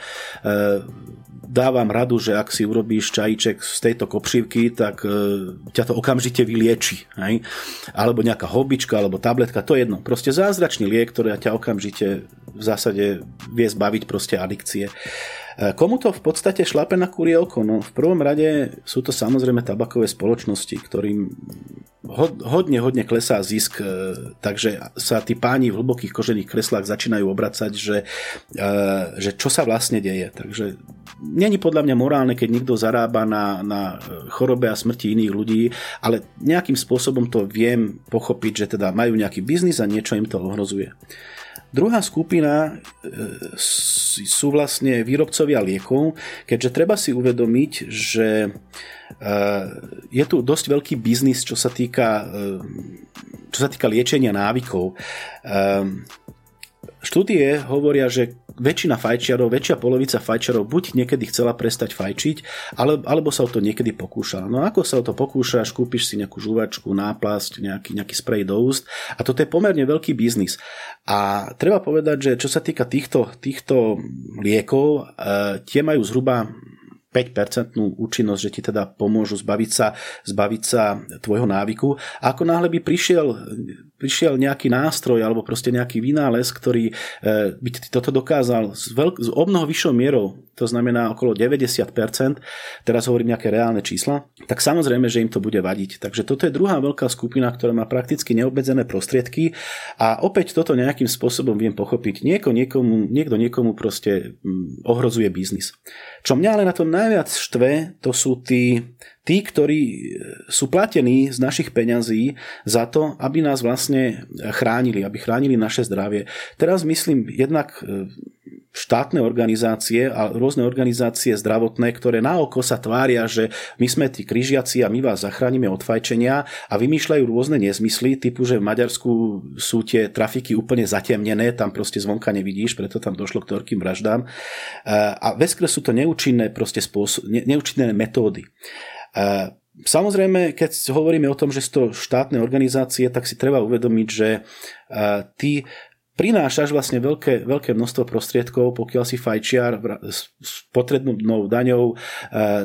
dávam radu, že ak si urobíš čajíček z tejto kopšivky, tak e, ťa to okamžite vylieči. Hej? Alebo nejaká hobička, alebo tabletka, to je jedno. Proste zázračný liek, ktorý ťa okamžite v zásade vie zbaviť proste adikcie. E, komu to v podstate šlape na kurielko? No v prvom rade sú to samozrejme tabakové spoločnosti, ktorým hodne, hodne klesá zisk, e, takže sa tí páni v hlbokých kožených kreslách začínajú obracať, že, e, že čo sa vlastne deje. Takže není podľa mňa morálne, keď niekto zarába na, na chorobe a smrti iných ľudí, ale nejakým spôsobom to viem pochopiť, že teda majú nejaký biznis a niečo im to ohrozuje. Druhá skupina e, sú vlastne výrobcovia liekov, keďže treba si uvedomiť, že e, je tu dosť veľký biznis, čo sa týka, e, čo sa týka liečenia návykov. Štúdie hovoria, že väčšina fajčiarov, väčšia polovica fajčiarov buď niekedy chcela prestať fajčiť, ale, alebo sa o to niekedy pokúšala. No ako sa o to pokúšaš, kúpiš si nejakú žuvačku, náplasť, nejaký, nejaký sprej do úst a toto je pomerne veľký biznis. A treba povedať, že čo sa týka týchto, týchto liekov, e, tie majú zhruba 5% účinnosť, že ti teda pomôžu zbaviť sa, zbaviť sa tvojho návyku. A ako náhle by prišiel, prišiel nejaký nástroj alebo proste nejaký vynález, ktorý e, by ti toto dokázal s, veľk, s o mnoho vyššou mierou, to znamená okolo 90%, teraz hovorím nejaké reálne čísla, tak samozrejme, že im to bude vadiť. Takže toto je druhá veľká skupina, ktorá má prakticky neobmedzené prostriedky a opäť toto nejakým spôsobom viem pochopiť. Nieko, niekomu, niekto niekomu proste mm, ohrozuje biznis. Čo mňa ale na tom najviac štve, to sú tí, tí, ktorí e, sú platení z našich peňazí za to, aby nás vlastne chránili, aby chránili naše zdravie. Teraz myslím jednak e, štátne organizácie a rôzne organizácie zdravotné, ktoré na oko sa tvária, že my sme tí križiaci a my vás zachránime od fajčenia a vymýšľajú rôzne nezmysly, typu, že v Maďarsku sú tie trafiky úplne zatemnené, tam proste zvonka nevidíš, preto tam došlo k toľkým vraždám. A veskre sú to neúčinné, proste spôsob, neúčinné metódy. Samozrejme, keď hovoríme o tom, že sú to štátne organizácie, tak si treba uvedomiť, že tí prinášaš vlastne veľké, veľké množstvo prostriedkov, pokiaľ si fajčiar s potrebnou daňou e,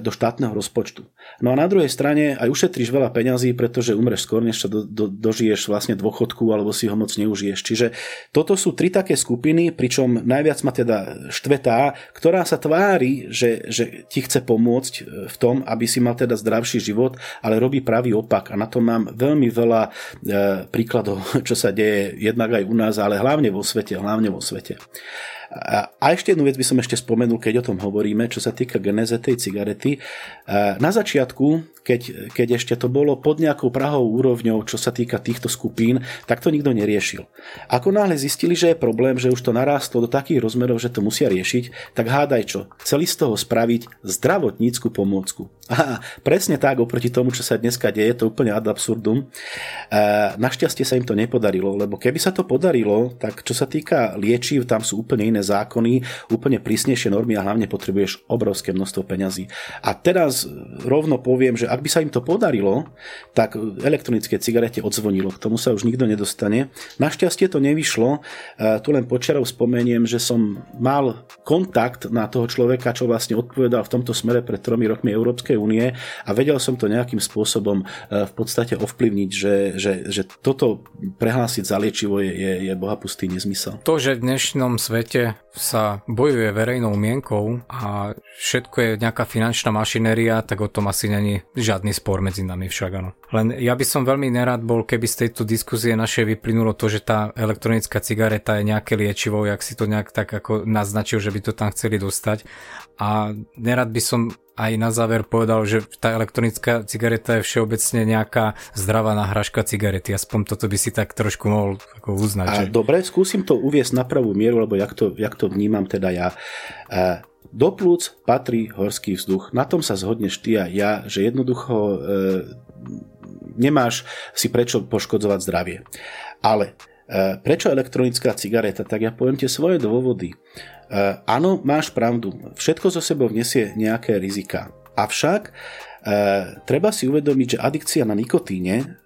do štátneho rozpočtu. No a na druhej strane aj ušetríš veľa peňazí, pretože umreš skôr, než sa do, do, dožiješ vlastne dôchodku alebo si ho moc neužiješ. Čiže toto sú tri také skupiny, pričom najviac ma teda štvetá, ktorá sa tvári, že, že ti chce pomôcť e, v tom, aby si mal teda zdravší život, ale robí pravý opak. A na to mám veľmi veľa e, príkladov, čo sa deje jednak aj u nás, ale hlavne vo svete, hlavne vo svete. A ešte jednu vec by som ešte spomenul, keď o tom hovoríme, čo sa týka geneze tej cigarety. Na začiatku, keď, keď ešte to bolo pod nejakou prahou úrovňou, čo sa týka týchto skupín, tak to nikto neriešil. Ako náhle zistili, že je problém, že už to narástlo do takých rozmerov, že to musia riešiť, tak hádaj čo, chceli z toho spraviť zdravotnícku pomôcku. A presne tak, oproti tomu, čo sa dneska deje, to úplne ad absurdum. Našťastie sa im to nepodarilo, lebo keby sa to podarilo, tak čo sa týka liečiv, tam sú úplne iné zákony, úplne prísnejšie normy a hlavne potrebuješ obrovské množstvo peňazí. A teraz rovno poviem, že ak by sa im to podarilo, tak elektronické cigarete odzvonilo. K tomu sa už nikto nedostane. Našťastie to nevyšlo. E, tu len počiarov spomeniem, že som mal kontakt na toho človeka, čo vlastne odpovedal v tomto smere pred tromi rokmi Európskej únie a vedel som to nejakým spôsobom e, v podstate ovplyvniť, že, že, že toto prehlásiť za liečivo je, je, je bohapustý nezmysel. To, že v dnešnom svete sa bojuje verejnou mienkou a všetko je nejaká finančná mašinéria, tak o tom asi není žiadny spor medzi nami však áno. Len ja by som veľmi nerad bol, keby z tejto diskuzie našej vyplynulo to, že tá elektronická cigareta je nejaké liečivo, jak si to nejak tak ako naznačil, že by to tam chceli dostať. A nerad by som aj na záver povedal, že tá elektronická cigareta je všeobecne nejaká zdravá náhražka cigarety. Aspoň toto by si tak trošku mohol ako uznať. A že... Dobre, skúsim to uviesť na pravú mieru, lebo jak to, jak to vnímam teda ja. E, do plúc patrí horský vzduch. Na tom sa zhodneš ty a ja, že jednoducho e, nemáš si prečo poškodzovať zdravie. Ale prečo elektronická cigareta? Tak ja poviem tie svoje dôvody. Eh, áno, máš pravdu, všetko zo sebou vnesie nejaké rizika. Avšak e, treba si uvedomiť, že adikcia na nikotíne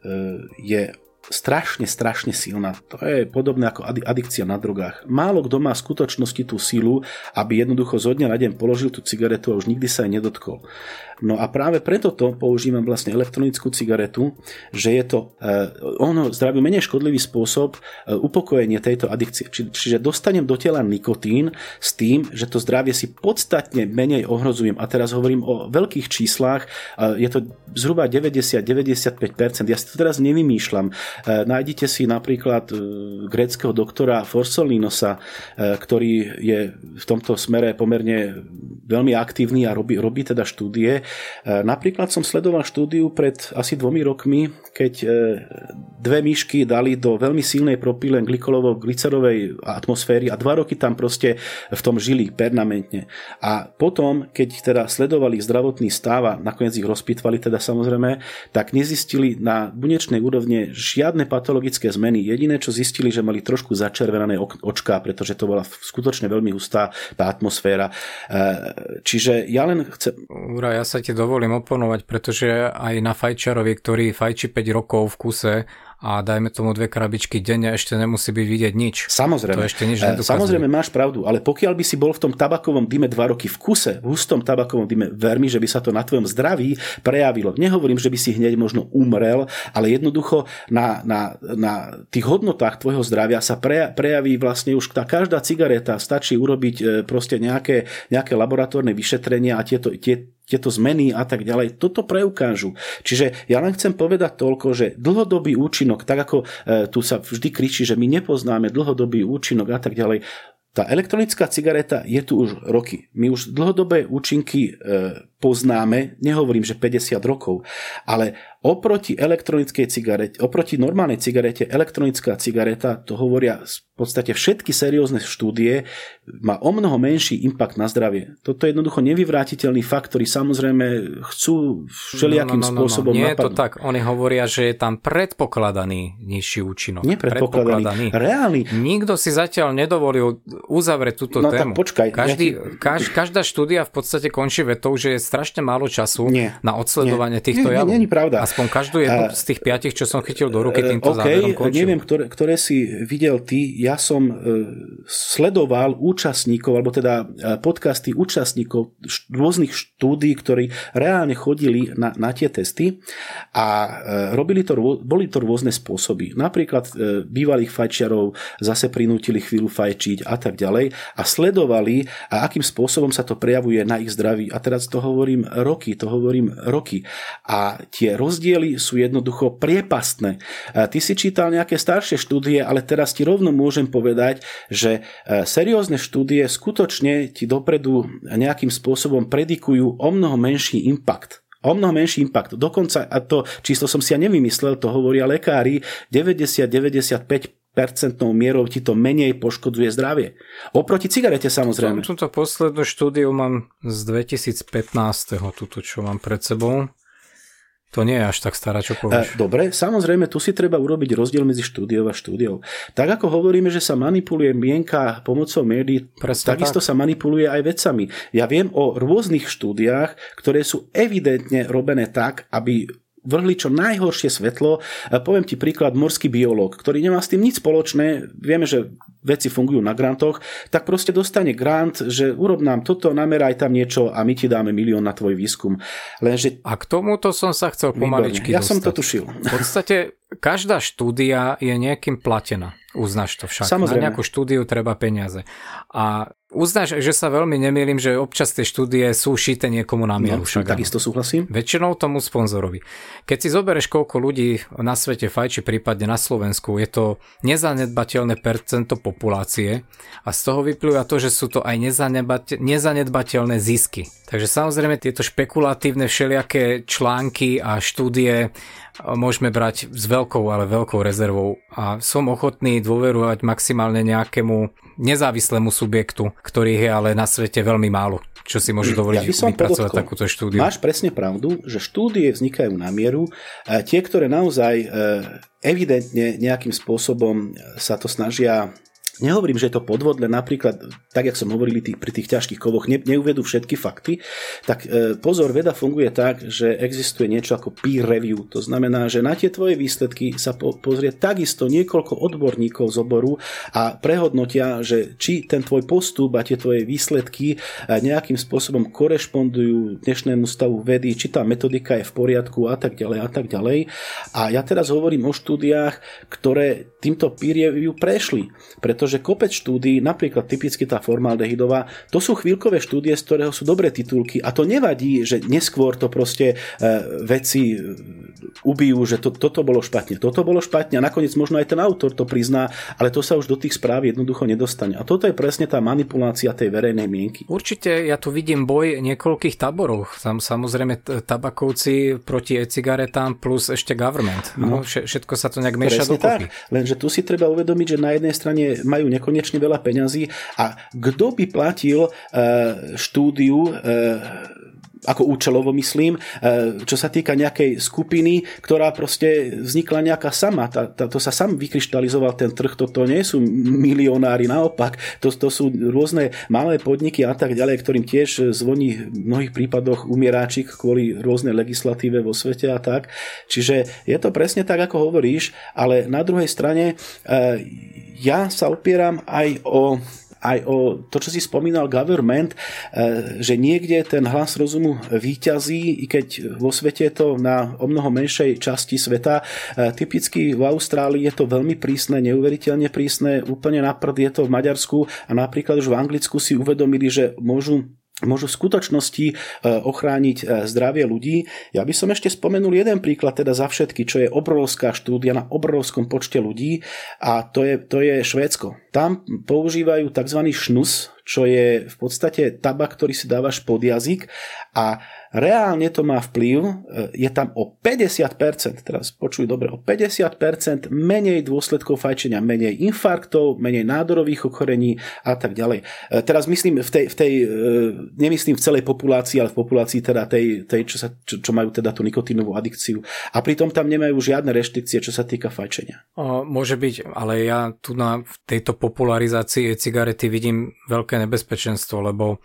je strašne, strašne silná. To je podobné ako adikcia na drogách. Málo kto má v skutočnosti tú silu, aby jednoducho zo dňa na deň položil tú cigaretu a už nikdy sa aj nedotkol. No a práve preto to používam vlastne elektronickú cigaretu, že je to eh, ono zdraví menej škodlivý spôsob eh, upokojenie tejto adikcie. Či, čiže dostanem do tela nikotín s tým, že to zdravie si podstatne menej ohrozujem. A teraz hovorím o veľkých číslach, eh, je to zhruba 90-95%. Ja si to teraz nevymýšľam. Nájdite si napríklad gréckého doktora Forsolinosa, ktorý je v tomto smere pomerne veľmi aktívny a robí, robí teda štúdie. E, napríklad som sledoval štúdiu pred asi dvomi rokmi, keď e, dve myšky dali do veľmi silnej propylen glikolovo glicerovej atmosféry a dva roky tam proste v tom žili permanentne. A potom, keď teda sledovali zdravotný stav a nakoniec ich rozpýtvali teda samozrejme, tak nezistili na bunečnej úrovne žiadne patologické zmeny. Jediné, čo zistili, že mali trošku začervenané očká, pretože to bola skutočne veľmi hustá tá atmosféra. E, čiže ja len chcem... Ura, ja sa ti dovolím oponovať, pretože aj na fajčarovi, ktorý fajči 5 rokov v kuse a dajme tomu dve krabičky denne, ešte nemusí byť vidieť nič. Samozrejme. To ešte nič e, Samozrejme máš pravdu, ale pokiaľ by si bol v tom tabakovom dyme dva roky v kuse, v hustom tabakovom dyme, ver mi, že by sa to na tvojom zdraví prejavilo. Nehovorím, že by si hneď možno umrel, ale jednoducho na, na, na tých hodnotách tvojho zdravia sa pre, prejaví vlastne už tá každá cigareta, stačí urobiť e, proste nejaké, nejaké laboratórne vyšetrenia a tieto, tie, tieto zmeny a tak ďalej, toto preukážu. Čiže ja len chcem povedať toľko, že dlhodobý účinok, tak ako e, tu sa vždy kričí, že my nepoznáme dlhodobý účinok a tak ďalej, tá elektronická cigareta je tu už roky. My už dlhodobé účinky e, poznáme, nehovorím, že 50 rokov, ale oproti elektronickej cigarete, oproti normálnej cigarete, elektronická cigareta, to hovoria v podstate všetky seriózne štúdie, má o mnoho menší impact na zdravie. Toto je jednoducho nevyvrátiteľný fakt, ktorý samozrejme chcú všelijakým no, no, no, no, spôsobom Nie napadnúť. je to tak, oni hovoria, že je tam predpokladaný nižší účinok. Nie predpokladaný, reálny. Nikto si zatiaľ nedovolil uzavrieť túto no, tému. Tak počkaj. Každý, ja ti... kaž, každá štúdia v podstate končí vetou, že je strašne málo času nie. na odsledovanie nie. týchto javov. Nie, nie, nie, pravda. A Aspoň každú jednu z tých piatich, čo som chytil do ruky, týmto okay, záverom končil. neviem, ktoré, ktoré si videl ty. Ja som uh, sledoval účastníkov, alebo teda uh, podcasty účastníkov rôznych štúdí, ktorí reálne chodili na, na tie testy a uh, robili to, boli to rôzne spôsoby. Napríklad bývalých fajčiarov zase prinútili chvíľu fajčiť a tak ďalej a sledovali, a akým spôsobom sa to prejavuje na ich zdraví. A teraz to hovorím roky, to hovorím roky. A tie rozdiely sú jednoducho priepastné. Ty si čítal nejaké staršie štúdie, ale teraz ti rovno môžem povedať, že e, seriózne štúdie skutočne ti dopredu nejakým spôsobom predikujú o mnoho menší impact o mnoho menší impact. Dokonca, a to číslo som si ja nevymyslel, to hovoria lekári, 90-95 percentnou mierou ti to menej poškodzuje zdravie. Oproti cigarete samozrejme. Túto poslednú štúdiu mám z 2015. túto, čo mám pred sebou. To nie je až tak stará, čo povieš. E, dobre, samozrejme, tu si treba urobiť rozdiel medzi štúdiou a štúdiou. Tak ako hovoríme, že sa manipuluje mienka pomocou médií, Presne takisto tak. sa manipuluje aj vecami. Ja viem o rôznych štúdiách, ktoré sú evidentne robené tak, aby vrhli čo najhoršie svetlo. E, poviem ti príklad, morský biológ, ktorý nemá s tým nič spoločné. Vieme, že veci fungujú na grantoch, tak proste dostane grant, že urob nám toto, nameraj tam niečo a my ti dáme milión na tvoj výskum. Lenže... A k tomuto som sa chcel pomaličky Ja dostať. som to tušil. V podstate každá štúdia je nejakým platená. Uznáš to však. Samozrejme. Na nejakú štúdiu treba peniaze. A uznáš, že sa veľmi nemýlim, že občas tie štúdie sú šité niekomu na mieru. No, však takisto súhlasím. Väčšinou tomu sponzorovi. Keď si zoberieš, koľko ľudí na svete fajči, prípadne na Slovensku, je to nezanedbateľné percento populácie a z toho vyplýva to, že sú to aj nezanedbateľné zisky. Takže samozrejme tieto špekulatívne všelijaké články a štúdie môžeme brať s veľkou, ale veľkou rezervou a som ochotný dôverovať maximálne nejakému nezávislému subjektu, ktorých je ale na svete veľmi málo čo si môže dovoliť ja vypracovať podotkol. takúto štúdiu. Máš presne pravdu, že štúdie vznikajú na mieru. Tie, ktoré naozaj e, evidentne nejakým spôsobom sa to snažia Nehovorím, že je to podvod, napríklad, tak jak som hovoril tých, pri tých ťažkých kovoch, ne, neuvedú všetky fakty, tak e, pozor, veda funguje tak, že existuje niečo ako peer review. To znamená, že na tie tvoje výsledky sa po, pozrie takisto niekoľko odborníkov z oboru a prehodnotia, že či ten tvoj postup a tie tvoje výsledky e, nejakým spôsobom korešpondujú dnešnému stavu vedy, či tá metodika je v poriadku a tak ďalej a tak ďalej. A ja teraz hovorím o štúdiách, ktoré týmto peer review prešli, pretože pretože kopec štúdí, napríklad typicky tá formaldehydová, to sú chvíľkové štúdie, z ktorého sú dobré titulky a to nevadí, že neskôr to proste e, veci e, ubijú, že to, toto bolo špatne, toto bolo špatne a nakoniec možno aj ten autor to prizná, ale to sa už do tých správ jednoducho nedostane. A toto je presne tá manipulácia tej verejnej mienky. Určite ja tu vidím boj niekoľkých táborov. Tam samozrejme tabakovci proti e-cigaretám plus ešte government. No, no všetko sa to nejak mieša dokopy. Tak, lenže tu si treba uvedomiť, že na jednej strane majú majú nekonečne veľa peňazí. A kto by platil eh, štúdiu eh, ako účelovo myslím, e, čo sa týka nejakej skupiny, ktorá proste vznikla nejaká sama. Tá, tá, to sa sam vykryštalizoval ten trh, toto nie sú milionári, naopak, to, to sú rôzne malé podniky a tak ďalej, ktorým tiež zvoní v mnohých prípadoch umieráčik kvôli rôznej legislatíve vo svete a tak. Čiže je to presne tak, ako hovoríš, ale na druhej strane e, ja sa opieram aj o aj o to, čo si spomínal government, e, že niekde ten hlas rozumu výťazí, i keď vo svete je to na o mnoho menšej časti sveta. E, typicky v Austrálii je to veľmi prísne, neuveriteľne prísne, úplne na je to v Maďarsku a napríklad už v Anglicku si uvedomili, že môžu môžu v skutočnosti e, ochrániť e, zdravie ľudí. Ja by som ešte spomenul jeden príklad teda za všetky, čo je obrovská štúdia na obrovskom počte ľudí a to je, to je Švédsko. Tam používajú tzv. šnus, čo je v podstate tabak, ktorý si dávaš pod jazyk a reálne to má vplyv, e, je tam o 50%, teraz počuj dobre, o 50% menej dôsledkov fajčenia, menej infarktov, menej nádorových ochorení a tak ďalej. E, teraz myslím v tej, v tej e, nemyslím v celej populácii, ale v populácii teda tej, tej čo, sa, čo, čo majú teda tú nikotínovú adikciu. A pritom tam nemajú žiadne reštrikcie, čo sa týka fajčenia. Môže byť, ale ja tu na v tejto popularizácii cigarety vidím veľké nebezpečenstvo, lebo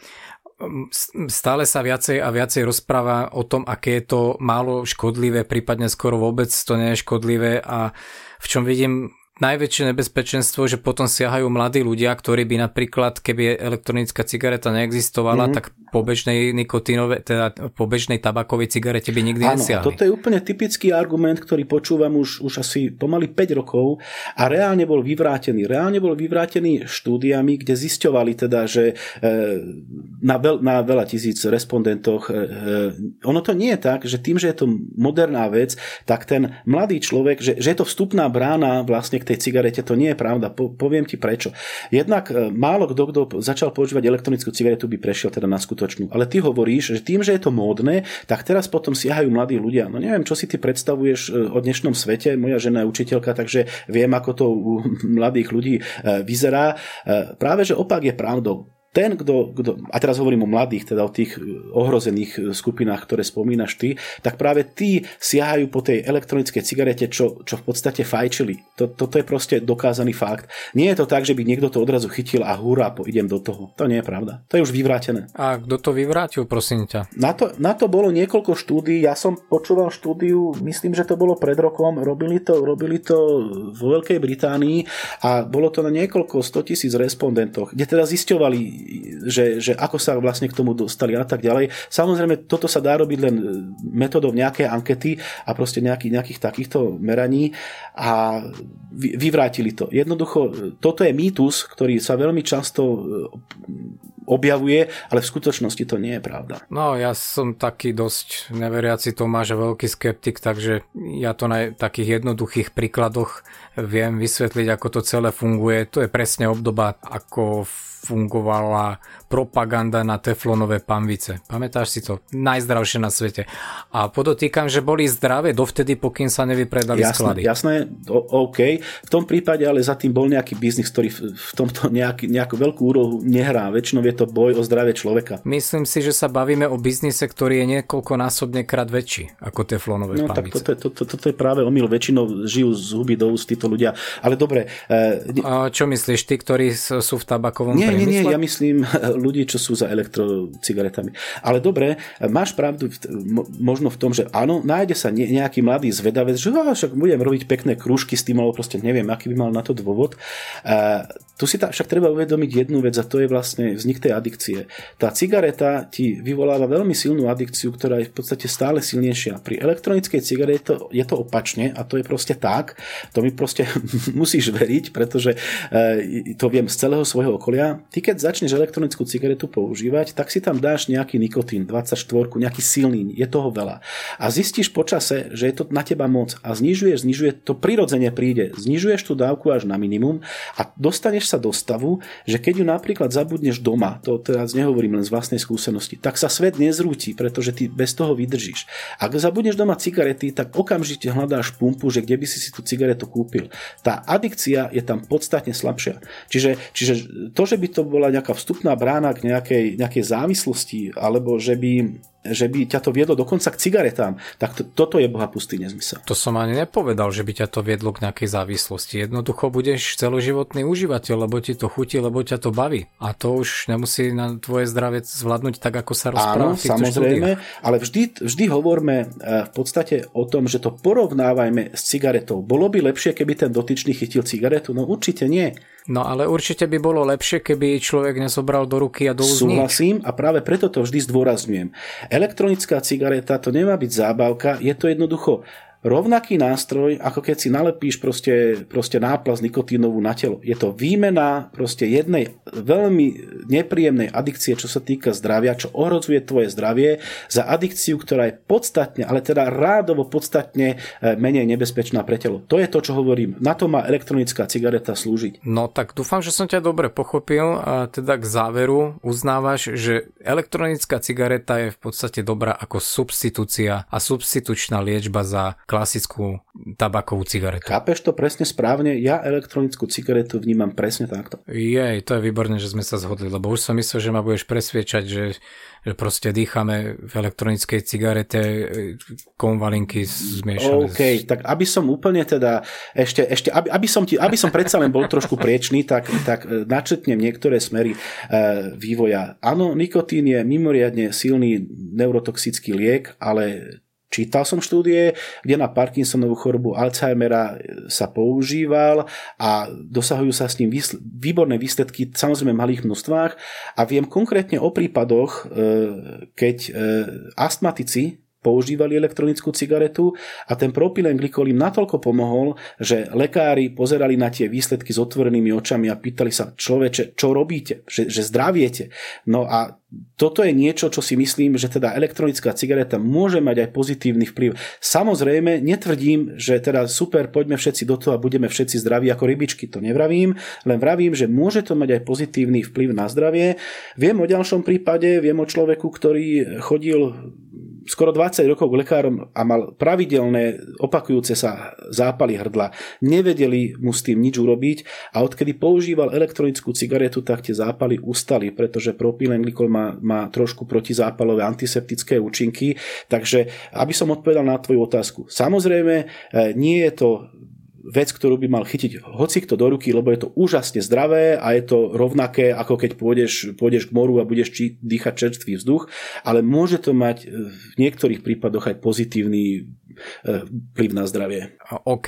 stále sa viacej a viacej rozpráva o tom, aké je to málo škodlivé, prípadne skoro vôbec to nie je škodlivé a v čom vidím najväčšie nebezpečenstvo, že potom siahajú mladí ľudia, ktorí by napríklad, keby elektronická cigareta neexistovala, mm-hmm. tak po bežnej nikotínové, teda po bežnej tabakovej cigarete by nikdy Áno, nesiahli. toto je úplne typický argument, ktorý počúvam už, už asi pomaly 5 rokov a reálne bol vyvrátený. Reálne bol vyvrátený štúdiami, kde zisťovali teda, že e, na, veľ, na veľa tisíc respondentoch e, e, ono to nie je tak, že tým, že je to moderná vec, tak ten mladý človek, že, že je to vstupná brána vlastne tej cigarete, to nie je pravda. Po, poviem ti prečo. Jednak málo kto, kto začal používať elektronickú cigaretu, by prešiel teda na skutočnú. Ale ty hovoríš, že tým, že je to módne, tak teraz potom siahajú mladí ľudia. No neviem, čo si ty predstavuješ e, o dnešnom svete. Moja žena je učiteľka, takže viem, ako to u mladých ľudí e, vyzerá. E, práve, že opak je pravdou ten, kto, kto, a teraz hovorím o mladých, teda o tých ohrozených skupinách, ktoré spomínaš ty, tak práve tí siahajú po tej elektronickej cigarete, čo, čo v podstate fajčili. To, toto je proste dokázaný fakt. Nie je to tak, že by niekto to odrazu chytil a hurá, idem do toho. To nie je pravda. To je už vyvrátené. A kto to vyvrátil, prosím ťa? Na to, na to bolo niekoľko štúdí. Ja som počúval štúdiu, myslím, že to bolo pred rokom. Robili to, robili to vo Veľkej Británii a bolo to na niekoľko 100 tisíc respondentoch, kde teda zisťovali že, že ako sa vlastne k tomu dostali a tak ďalej. Samozrejme, toto sa dá robiť len metodou nejaké ankety a proste nejaký, nejakých takýchto meraní a vyvrátili to. Jednoducho, toto je mýtus, ktorý sa veľmi často objavuje, ale v skutočnosti to nie je pravda. No, ja som taký dosť neveriaci Tomáš a veľký skeptik, takže ja to na takých jednoduchých príkladoch viem vysvetliť, ako to celé funguje. To je presne obdoba, ako fungovala propaganda na teflonové pamvice. Pamätáš si to? Najzdravšie na svete. A podotýkam, že boli zdravé dovtedy, pokým sa nevypredali jasné, sklady. Jasné, o, OK. V tom prípade ale za tým bol nejaký biznis, ktorý v, v tomto nejaký, nejakú veľkú úrohu nehrá. Väčšinou je to boj o zdravie človeka. Myslím si, že sa bavíme o biznise, ktorý je niekoľkonásobne krát väčší ako teflonové no, pamvice. tak toto, to, to, toto je práve omyl. Väčšinou žijú z huby do úst títo ľudia. Ale dobre. E, A čo myslíš, tí, ktorí sú v tabakovom nie, priemysle? Nie, nie, ja myslím ľudí, čo sú za elektrocigaretami. Ale dobre, máš pravdu možno v tom, že áno, nájde sa nejaký mladý zvedavec, že však budem robiť pekné krúžky s tým, alebo proste neviem, aký by mal na to dôvod. A tu si ta, však treba uvedomiť jednu vec a to je vlastne vznik tej adikcie. Tá cigareta ti vyvoláva veľmi silnú adikciu, ktorá je v podstate stále silnejšia. Pri elektronickej cigarete je to opačne a to je proste tak. To mi proste musíš veriť, pretože e, to viem z celého svojho okolia. Ty keď začneš elektronickú cigaretu používať, tak si tam dáš nejaký nikotín, 24, nejaký silný, je toho veľa. A zistíš počase, že je to na teba moc a znižuješ, znižuje, to prirodzene príde. Znižuješ tú dávku až na minimum a dostaneš dostaneš sa do stavu, že keď ju napríklad zabudneš doma, to teraz nehovorím len z vlastnej skúsenosti, tak sa svet nezrúti, pretože ty bez toho vydržíš. Ak zabudneš doma cigarety, tak okamžite hľadáš pumpu, že kde by si si tú cigaretu kúpil. Tá adikcia je tam podstatne slabšia. Čiže, čiže to, že by to bola nejaká vstupná brána k nejakej, nejakej závislosti, alebo že by že by ťa to viedlo dokonca k cigaretám, tak to, toto je bohapustý nezmysel. To som ani nepovedal, že by ťa to viedlo k nejakej závislosti. Jednoducho budeš celoživotný užívateľ, lebo ti to chutí, lebo ťa to baví. A to už nemusí na tvoje zdravie zvládnuť tak, ako sa rozpráva Áno, samozrejme, štúdiách. ale vždy, vždy hovorme e, v podstate o tom, že to porovnávajme s cigaretou. Bolo by lepšie, keby ten dotyčný chytil cigaretu? No určite nie. No ale určite by bolo lepšie, keby človek nezobral do ruky a do úzní. Súhlasím a práve preto to vždy zdôrazňujem. Elektronická cigareta to nemá byť zábavka, je to jednoducho rovnaký nástroj, ako keď si nalepíš proste, proste náplast nikotínovú na telo. Je to výmena proste jednej veľmi nepríjemnej adikcie, čo sa týka zdravia, čo ohrozuje tvoje zdravie za adikciu, ktorá je podstatne, ale teda rádovo podstatne e, menej nebezpečná pre telo. To je to, čo hovorím. Na to má elektronická cigareta slúžiť. No tak dúfam, že som ťa dobre pochopil teda k záveru uznávaš, že elektronická cigareta je v podstate dobrá ako substitúcia a substitučná liečba za klasickú tabakovú cigaretu. Chápeš to presne správne? Ja elektronickú cigaretu vnímam presne takto. Jej, to je výborné, že sme sa zhodli, lebo už som myslel, že ma budeš presviečať, že že proste dýchame v elektronickej cigarete konvalinky zmiešané. OK, tak aby som úplne teda ešte, ešte aby, aby, som ti, aby som predsa len bol trošku priečný, tak, tak e, načetnem niektoré smery e, vývoja. Áno, nikotín je mimoriadne silný neurotoxický liek, ale Čítal som štúdie, kde na Parkinsonovú chorobu Alzheimera sa používal a dosahujú sa s ním výborné výsledky, samozrejme v malých množstvách. A viem konkrétne o prípadoch, e, keď e, astmatici používali elektronickú cigaretu a ten propylenglikol im natoľko pomohol, že lekári pozerali na tie výsledky s otvorenými očami a pýtali sa, človeče, čo robíte, že, že zdraviete. No a toto je niečo, čo si myslím, že teda elektronická cigareta môže mať aj pozitívny vplyv. Samozrejme, netvrdím, že teda super, poďme všetci do toho a budeme všetci zdraví ako rybičky. To nevravím, len vravím, že môže to mať aj pozitívny vplyv na zdravie. Viem o ďalšom prípade, viem o človeku, ktorý chodil skoro 20 rokov k lekárom a mal pravidelné opakujúce sa zápaly hrdla. Nevedeli mu s tým nič urobiť a odkedy používal elektronickú cigaretu, tak tie zápaly ustali, pretože propylenglikol má, má trošku protizápalové antiseptické účinky. Takže, aby som odpovedal na tvoju otázku. Samozrejme, e, nie je to vec, ktorú by mal chytiť hoci kto do ruky, lebo je to úžasne zdravé a je to rovnaké, ako keď pôjdeš, pôjdeš k moru a budeš či, dýchať čerstvý vzduch, ale môže to mať v niektorých prípadoch aj pozitívny e, vplyv na zdravie. OK,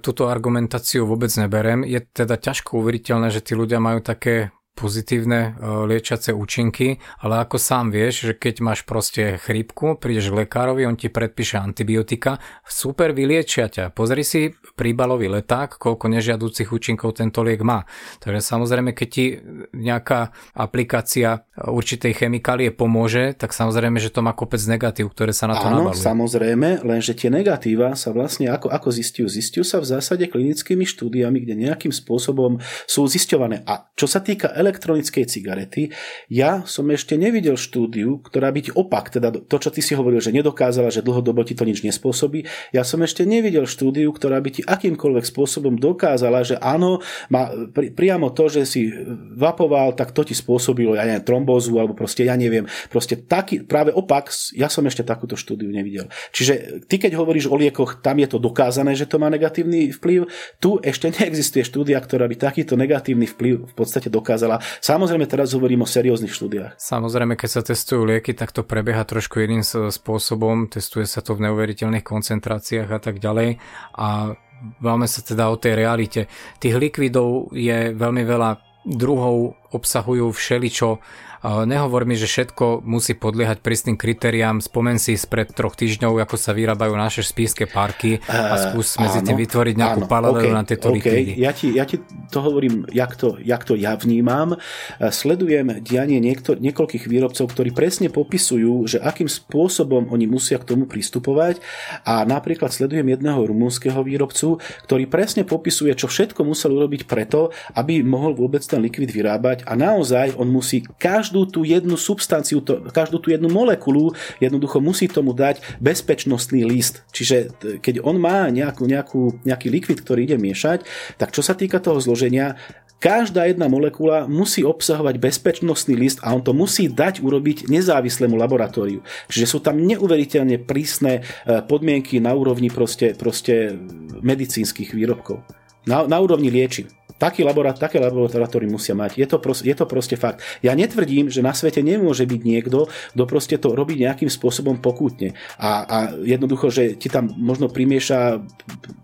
túto argumentáciu vôbec neberem. Je teda ťažko uveriteľné, že tí ľudia majú také pozitívne e, liečiace účinky, ale ako sám vieš, že keď máš proste chrípku, prídeš k lekárovi, on ti predpíše antibiotika, super vyliečia ťa. Pozri si príbalový leták, koľko nežiadúcich účinkov tento liek má. Takže samozrejme, keď ti nejaká aplikácia určitej chemikálie pomôže, tak samozrejme, že to má kopec negatív, ktoré sa na to Áno, nabalujú. samozrejme, lenže tie negatíva sa vlastne ako, ako zistujú? Zistujú sa v zásade klinickými štúdiami, kde nejakým spôsobom sú zisťované. A čo sa týka elektronickej cigarety, ja som ešte nevidel štúdiu, ktorá byť opak, teda to, čo ty si hovoril, že nedokázala, že dlhodobo ti to nič nespôsobí. Ja som ešte nevidel štúdiu, ktorá by ti akýmkoľvek spôsobom dokázala, že áno, má pri, priamo to, že si vapoval, tak to ti spôsobilo, ja neviem, trombózu, alebo proste, ja neviem, proste taký, práve opak, ja som ešte takúto štúdiu nevidel. Čiže ty, keď hovoríš o liekoch, tam je to dokázané, že to má negatívny vplyv, tu ešte neexistuje štúdia, ktorá by takýto negatívny vplyv v podstate dokázala Samozrejme teraz hovorím o serióznych štúdiách. Samozrejme, keď sa testujú lieky, tak to prebieha trošku iným spôsobom, testuje sa to v neuveriteľných koncentráciách a tak ďalej a máme sa teda o tej realite. Tých likvidov je veľmi veľa druhov, obsahujú všeličo, Nehovor mi, že všetko musí podliehať prísnym kritériám. Spomen si spred troch týždňov, ako sa vyrábajú naše spíske parky a skús medzi tým vytvoriť nejakú paralelu okay, na tieto okay. Ja ti, ja ti to hovorím, jak to, jak to ja vnímam. Sledujem dianie niekto, niekoľkých výrobcov, ktorí presne popisujú, že akým spôsobom oni musia k tomu pristupovať a napríklad sledujem jedného rumúnskeho výrobcu, ktorý presne popisuje, čo všetko musel urobiť preto, aby mohol vôbec ten likvid vyrábať a naozaj on musí každú tú jednu substanciu, to, každú tú jednu molekulu jednoducho musí tomu dať bezpečnostný list. Čiže keď on má nejakú, nejakú, nejaký likvid, ktorý ide miešať, tak čo sa týka toho zloženia, každá jedna molekula musí obsahovať bezpečnostný list a on to musí dať urobiť nezávislému laboratóriu. Čiže sú tam neuveriteľne prísne e, podmienky na úrovni proste, proste medicínskych výrobkov. Na, na úrovni liečiv. Taký laborát, také laboratórium musia mať. Je to, proste, je to proste fakt. Ja netvrdím, že na svete nemôže byť niekto, kto proste to robí nejakým spôsobom pokútne. A, a jednoducho, že ti tam možno primieša,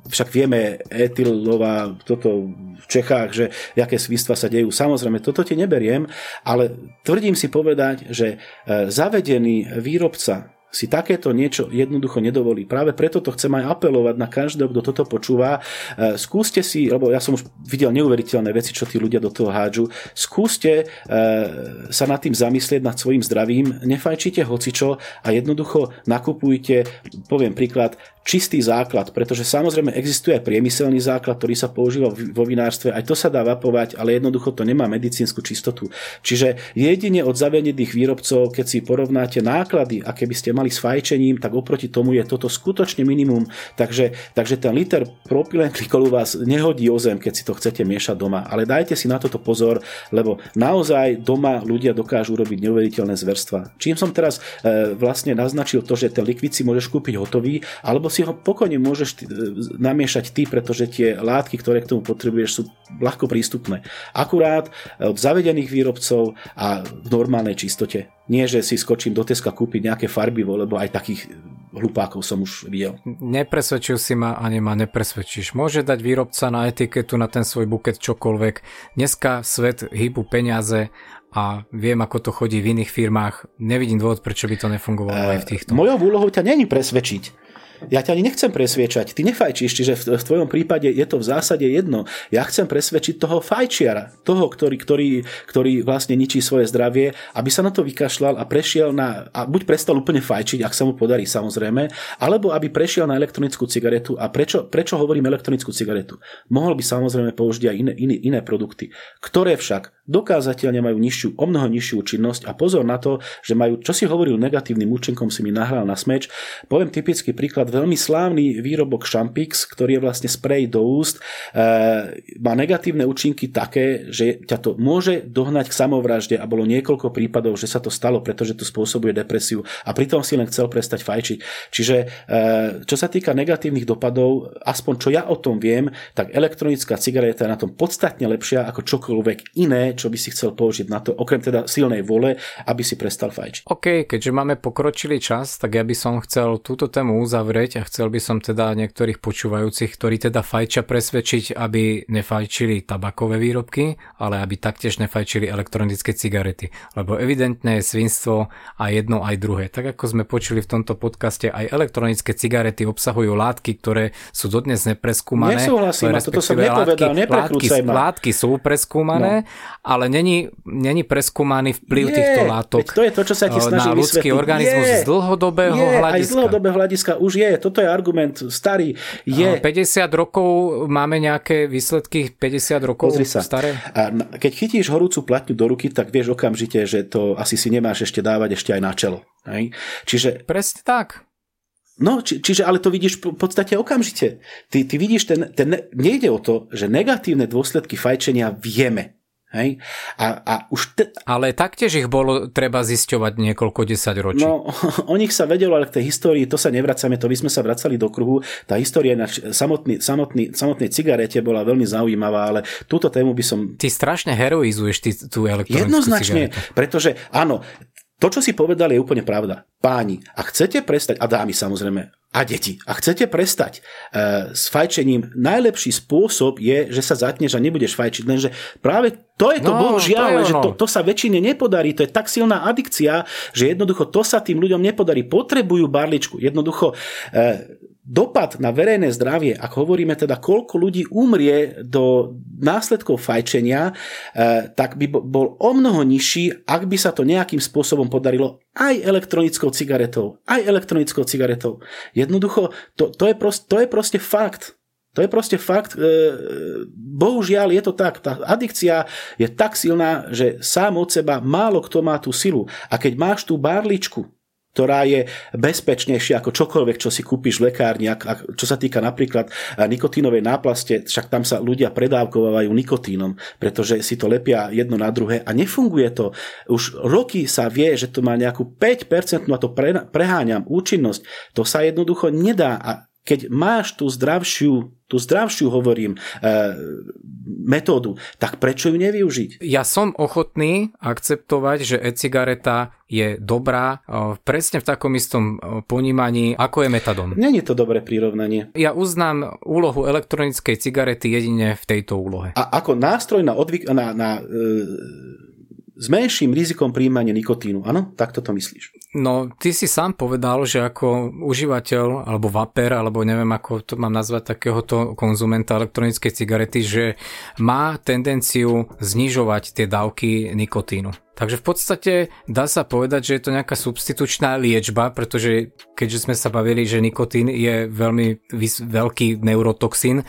však vieme, etylová, toto v Čechách, že aké svistva sa dejú. Samozrejme, toto ti neberiem, ale tvrdím si povedať, že e, zavedený výrobca si takéto niečo jednoducho nedovolí. Práve preto to chcem aj apelovať na každého, kto toto počúva. E, skúste si, lebo ja som už videl neuveriteľné veci, čo tí ľudia do toho hádžu, skúste e, sa nad tým zamyslieť, nad svojim zdravím, nefajčite hocičo a jednoducho nakupujte, poviem príklad, čistý základ, pretože samozrejme existuje aj priemyselný základ, ktorý sa používa vo vinárstve, aj to sa dá vapovať, ale jednoducho to nemá medicínsku čistotu. Čiže jedine od zavedených výrobcov, keď si porovnáte náklady, aké by ste mali porovnali s fajčením, tak oproti tomu je toto skutočne minimum. Takže, takže ten liter propylenglykolu vás nehodí o zem, keď si to chcete miešať doma. Ale dajte si na toto pozor, lebo naozaj doma ľudia dokážu robiť neuveriteľné zverstva. Čím som teraz e, vlastne naznačil to, že ten likvid si môžeš kúpiť hotový, alebo si ho pokojne môžeš t- e, namiešať ty, pretože tie látky, ktoré k tomu potrebuješ, sú ľahko prístupné. Akurát od zavedených výrobcov a v normálnej čistote. Nie, že si skočím do Teska kúpiť nejaké farbivo, lebo aj takých hlupákov som už videl. Nepresvedčil si ma, ani ma nepresvedčíš. Môže dať výrobca na etiketu na ten svoj buket čokoľvek. Dneska svet hýbu peniaze a viem, ako to chodí v iných firmách. Nevidím dôvod, prečo by to nefungovalo e, aj v týchto. Mojou úlohou ťa není presvedčiť ja ťa ani nechcem presviečať, ty nefajčíš, čiže v, v tvojom prípade je to v zásade jedno. Ja chcem presvedčiť toho fajčiara, toho, ktorý, ktorý, ktorý vlastne ničí svoje zdravie, aby sa na to vykašľal a prešiel na, a buď prestal úplne fajčiť, ak sa mu podarí samozrejme, alebo aby prešiel na elektronickú cigaretu. A prečo, prečo hovorím elektronickú cigaretu? Mohol by samozrejme použiť aj iné, iné, iné produkty, ktoré však dokázateľne majú nižšiu, o mnoho nižšiu účinnosť a pozor na to, že majú, čo si hovoril negatívnym účinkom, si mi nahral na smeč. Poviem typický príklad, veľmi slávny výrobok Champix, ktorý je vlastne sprej do úst, e, má negatívne účinky také, že ťa to môže dohnať k samovražde a bolo niekoľko prípadov, že sa to stalo, pretože to spôsobuje depresiu a pritom si len chcel prestať fajčiť. Čiže e, čo sa týka negatívnych dopadov, aspoň čo ja o tom viem, tak elektronická cigareta je na tom podstatne lepšia ako čokoľvek iné, čo by si chcel použiť na to, okrem teda silnej vole, aby si prestal fajčiť. OK, keďže máme pokročilý čas, tak ja by som chcel túto tému uzavrieť a chcel by som teda niektorých počúvajúcich, ktorí teda fajčia presvedčiť, aby nefajčili tabakové výrobky, ale aby taktiež nefajčili elektronické cigarety. Lebo evidentné je svinstvo a jedno aj druhé. Tak ako sme počuli v tomto podcaste, aj elektronické cigarety obsahujú látky, ktoré sú dodnes nepreskúmané. Nesúhlasím, toto som nepovedal, látky, ma. Látky sú preskúmané no ale není, není preskúmaný vplyv je, týchto látok to je to, čo sa ti snaží na ľudský vysvetliť. organizmus je, z dlhodobého je, hľadiska. Aj z dlhodobého hľadiska už je. Toto je argument starý. Je. 50 rokov máme nejaké výsledky 50 rokov Pozri sa. staré? A keď chytíš horúcu platňu do ruky, tak vieš okamžite, že to asi si nemáš ešte dávať ešte aj na čelo. Hej? Čiže... Presne tak. No, či, čiže ale to vidíš v podstate okamžite. Ty, ty vidíš, ten, ten, nejde o to, že negatívne dôsledky fajčenia vieme. Hej? A, a už te... Ale taktiež ich bolo treba zisťovať niekoľko desať ročí. No, o nich sa vedelo, ale k tej histórii to sa nevracame, to by sme sa vracali do kruhu. Tá história na samotný, samotný, samotnej cigarete bola veľmi zaujímavá, ale túto tému by som... Ty strašne heroizuješ ty, tú elektronickú Jednoznačne, cigaretu. pretože áno, to, čo si povedali, je úplne pravda. Páni, a chcete prestať, a dámy samozrejme, a deti, a chcete prestať e, s fajčením, najlepší spôsob je, že sa zatneš a nebudeš fajčiť. Lenže práve to je to, no, bohužiaľ, to je že to, to sa väčšine nepodarí. To je tak silná adikcia, že jednoducho to sa tým ľuďom nepodarí. Potrebujú barličku. Jednoducho e, dopad na verejné zdravie, ak hovoríme teda, koľko ľudí umrie do následkov fajčenia, eh, tak by bol o mnoho nižší, ak by sa to nejakým spôsobom podarilo aj elektronickou cigaretou. Aj elektronickou cigaretou. Jednoducho, to, to, je, prost, to je proste fakt. To je proste fakt. Eh, bohužiaľ je to tak. Tá adikcia je tak silná, že sám od seba málo kto má tú silu. A keď máš tú barličku, ktorá je bezpečnejšia ako čokoľvek, čo si kúpiš v lekárni, čo sa týka napríklad eh, nikotínovej náplaste, však tam sa ľudia predávkovajú nikotínom, pretože si to lepia jedno na druhé a nefunguje to. Už roky sa vie, že to má nejakú 5% a to preháňam účinnosť. To sa jednoducho nedá a keď máš tú zdravšiu, tú zdravšiu hovorím, e, metódu, tak prečo ju nevyužiť? Ja som ochotný akceptovať, že e-cigareta je dobrá e, presne v takom istom e, ponímaní, ako je metadon. Není to dobré prirovnanie. Ja uznám úlohu elektronickej cigarety jedine v tejto úlohe. A ako nástroj na, odvyk, na, na e, s menším rizikom príjmania nikotínu. Áno? Takto to myslíš? No, ty si sám povedal, že ako užívateľ, alebo vaper, alebo neviem, ako to mám nazvať, takéhoto konzumenta elektronickej cigarety, že má tendenciu znižovať tie dávky nikotínu. Takže v podstate dá sa povedať, že je to nejaká substitučná liečba, pretože keďže sme sa bavili, že nikotín je veľmi veľký neurotoxín,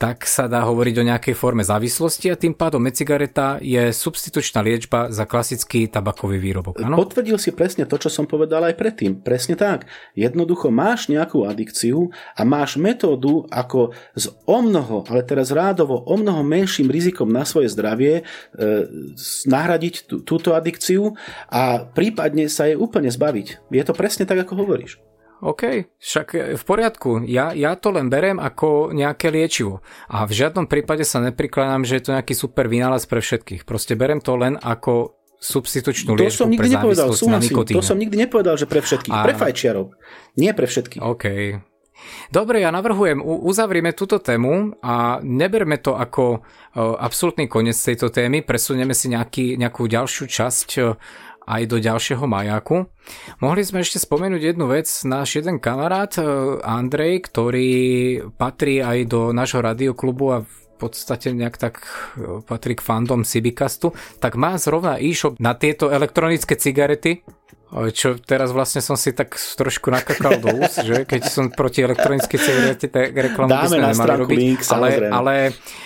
tak sa dá hovoriť o nejakej forme závislosti a tým pádom e-cigareta je substitučná liečba za klasický tabakový výrobok. Ano? Potvrdil si presne to, čo som povedal aj predtým. Presne tak. Jednoducho máš nejakú adikciu a máš metódu, ako s o mnoho, ale teraz rádovo o mnoho menším rizikom na svoje zdravie e, nahradiť tú, túto adikciu a prípadne sa jej úplne zbaviť. Je to presne tak, ako hovoríš. OK, však e, v poriadku. Ja, ja to len berem ako nejaké liečivo. A v žiadnom prípade sa neprikladám, že je to nejaký super vynález pre všetkých. Proste berem to len ako substitučnú liečbu to som nikdy pre nepovedal, súhlasím, To som nikdy nepovedal, že pre všetkých. A... Pre fajčiarov. Nie pre všetkých. OK. Dobre, ja navrhujem, uzavrime túto tému a neberme to ako absolútny koniec tejto témy, presunieme si nejaký, nejakú ďalšiu časť aj do ďalšieho majáku. Mohli sme ešte spomenúť jednu vec. Náš jeden kamarát e, Andrej, ktorý patrí aj do nášho radioklubu a v podstate nejak tak e, patrí k fandom Cibicastu, tak má zrovna e-shop na tieto elektronické cigarety, e, čo teraz vlastne som si tak trošku nakakal do úst, že keď som proti elektronické cigarety, tak reklamu by sme nemali robiť. Link, ale, ale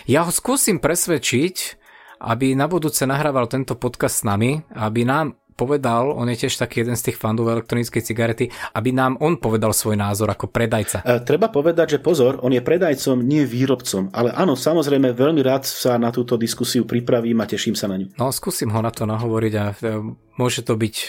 ja ho skúsim presvedčiť, aby na budúce nahrával tento podcast s nami, aby nám povedal, on je tiež taký jeden z tých fandov elektronickej cigarety, aby nám on povedal svoj názor ako predajca. E, treba povedať, že pozor, on je predajcom, nie výrobcom. Ale áno, samozrejme, veľmi rád sa na túto diskusiu pripravím a teším sa na ňu. No, skúsim ho na to nahovoriť a e, môže to byť e,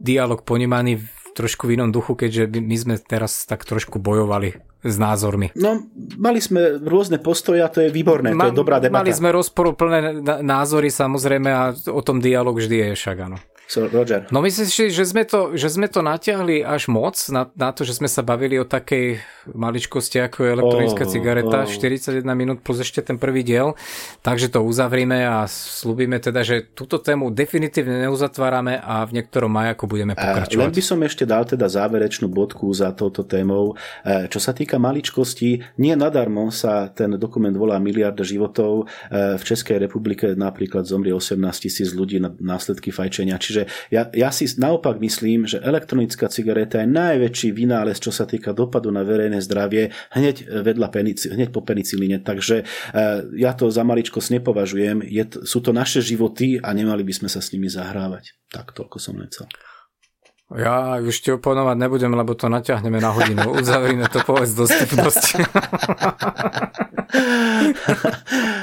dialog ponímaný trošku v inom duchu, keďže my sme teraz tak trošku bojovali s názormi. No, mali sme rôzne postoje a to je výborné, Ma, to je dobrá debata. Mali sme rozporúplné názory samozrejme a o tom dialog vždy je však, áno. So, Roger. No myslíš si, že sme to, že sme to natiahli až moc na, na to, že sme sa bavili o takej maličkosti ako je elektronická oh, cigareta, oh. 41 minút plus ešte ten prvý diel, takže to uzavrime a slúbime teda, že túto tému definitívne neuzatvárame a v niektorom majaku budeme pokračovať. Len by som ešte dal teda záverečnú bodku za touto témou. E, čo sa týka maličkosti, nie nadarmo sa ten dokument volá Miliarda životov. E, v Českej republike napríklad zomrie 18 tisíc ľudí na následky fajčenia, čiže Čiže ja, ja si naopak myslím, že elektronická cigareta je najväčší vynález, čo sa týka dopadu na verejné zdravie hneď vedľa penici, hneď po penicilíne. Takže e, ja to za maličkosť nepovažujem. Je, sú to naše životy a nemali by sme sa s nimi zahrávať. Tak toľko som len chcel. Ja už ti oponovať nebudem, lebo to naťahneme na hodinu. Uzavrime to povedz dostupnosť.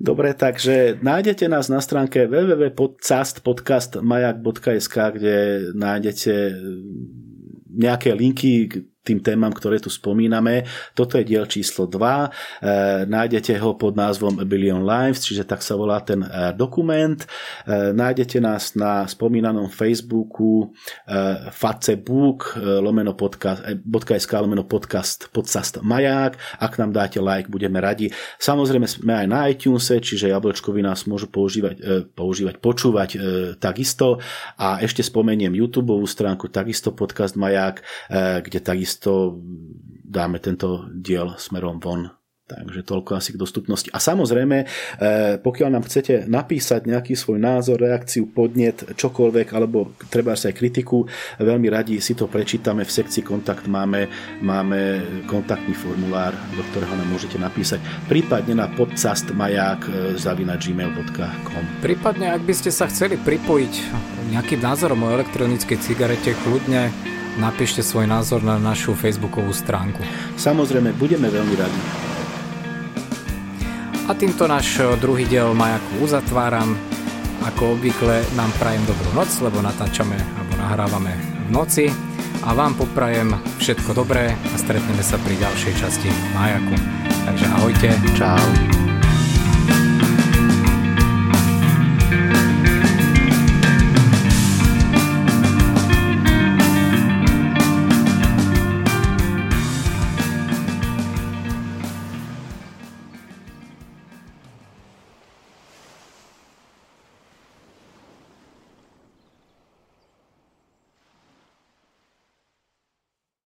Dobre, takže nájdete nás na stránke www.podcastpodcastmajak.sk, kde nájdete nejaké linky tým témam, ktoré tu spomíname. Toto je diel číslo 2. E, nájdete ho pod názvom A Billion Lives, čiže tak sa volá ten e, dokument. E, nájdete nás na spomínanom Facebooku Facebook lomeno podcast, lomeno podcast podcast Maják. Ak nám dáte like, budeme radi. Samozrejme sme aj na iTunes, čiže jablčkovi nás môžu používať, používať počúvať takisto. A ešte spomeniem YouTube stránku takisto podcast Maják, kde takisto takisto dáme tento diel smerom von. Takže toľko asi k dostupnosti. A samozrejme, eh, pokiaľ nám chcete napísať nejaký svoj názor, reakciu, podnet, čokoľvek, alebo treba aj kritiku, veľmi radi si to prečítame. V sekcii kontakt máme, máme kontaktný formulár, do ktorého nám môžete napísať. Prípadne na podcastmaják eh, zavina gmail.com Prípadne, ak by ste sa chceli pripojiť nejakým názorom o elektronickej cigarete, kľudne napíšte svoj názor na našu facebookovú stránku. Samozrejme, budeme veľmi radi. A týmto náš eh, druhý diel Majaku uzatváram. Ako obvykle nám prajem dobrú noc, lebo natáčame alebo nahrávame v noci. A vám poprajem všetko dobré a stretneme sa pri ďalšej časti Majaku. Takže ahojte. Čau.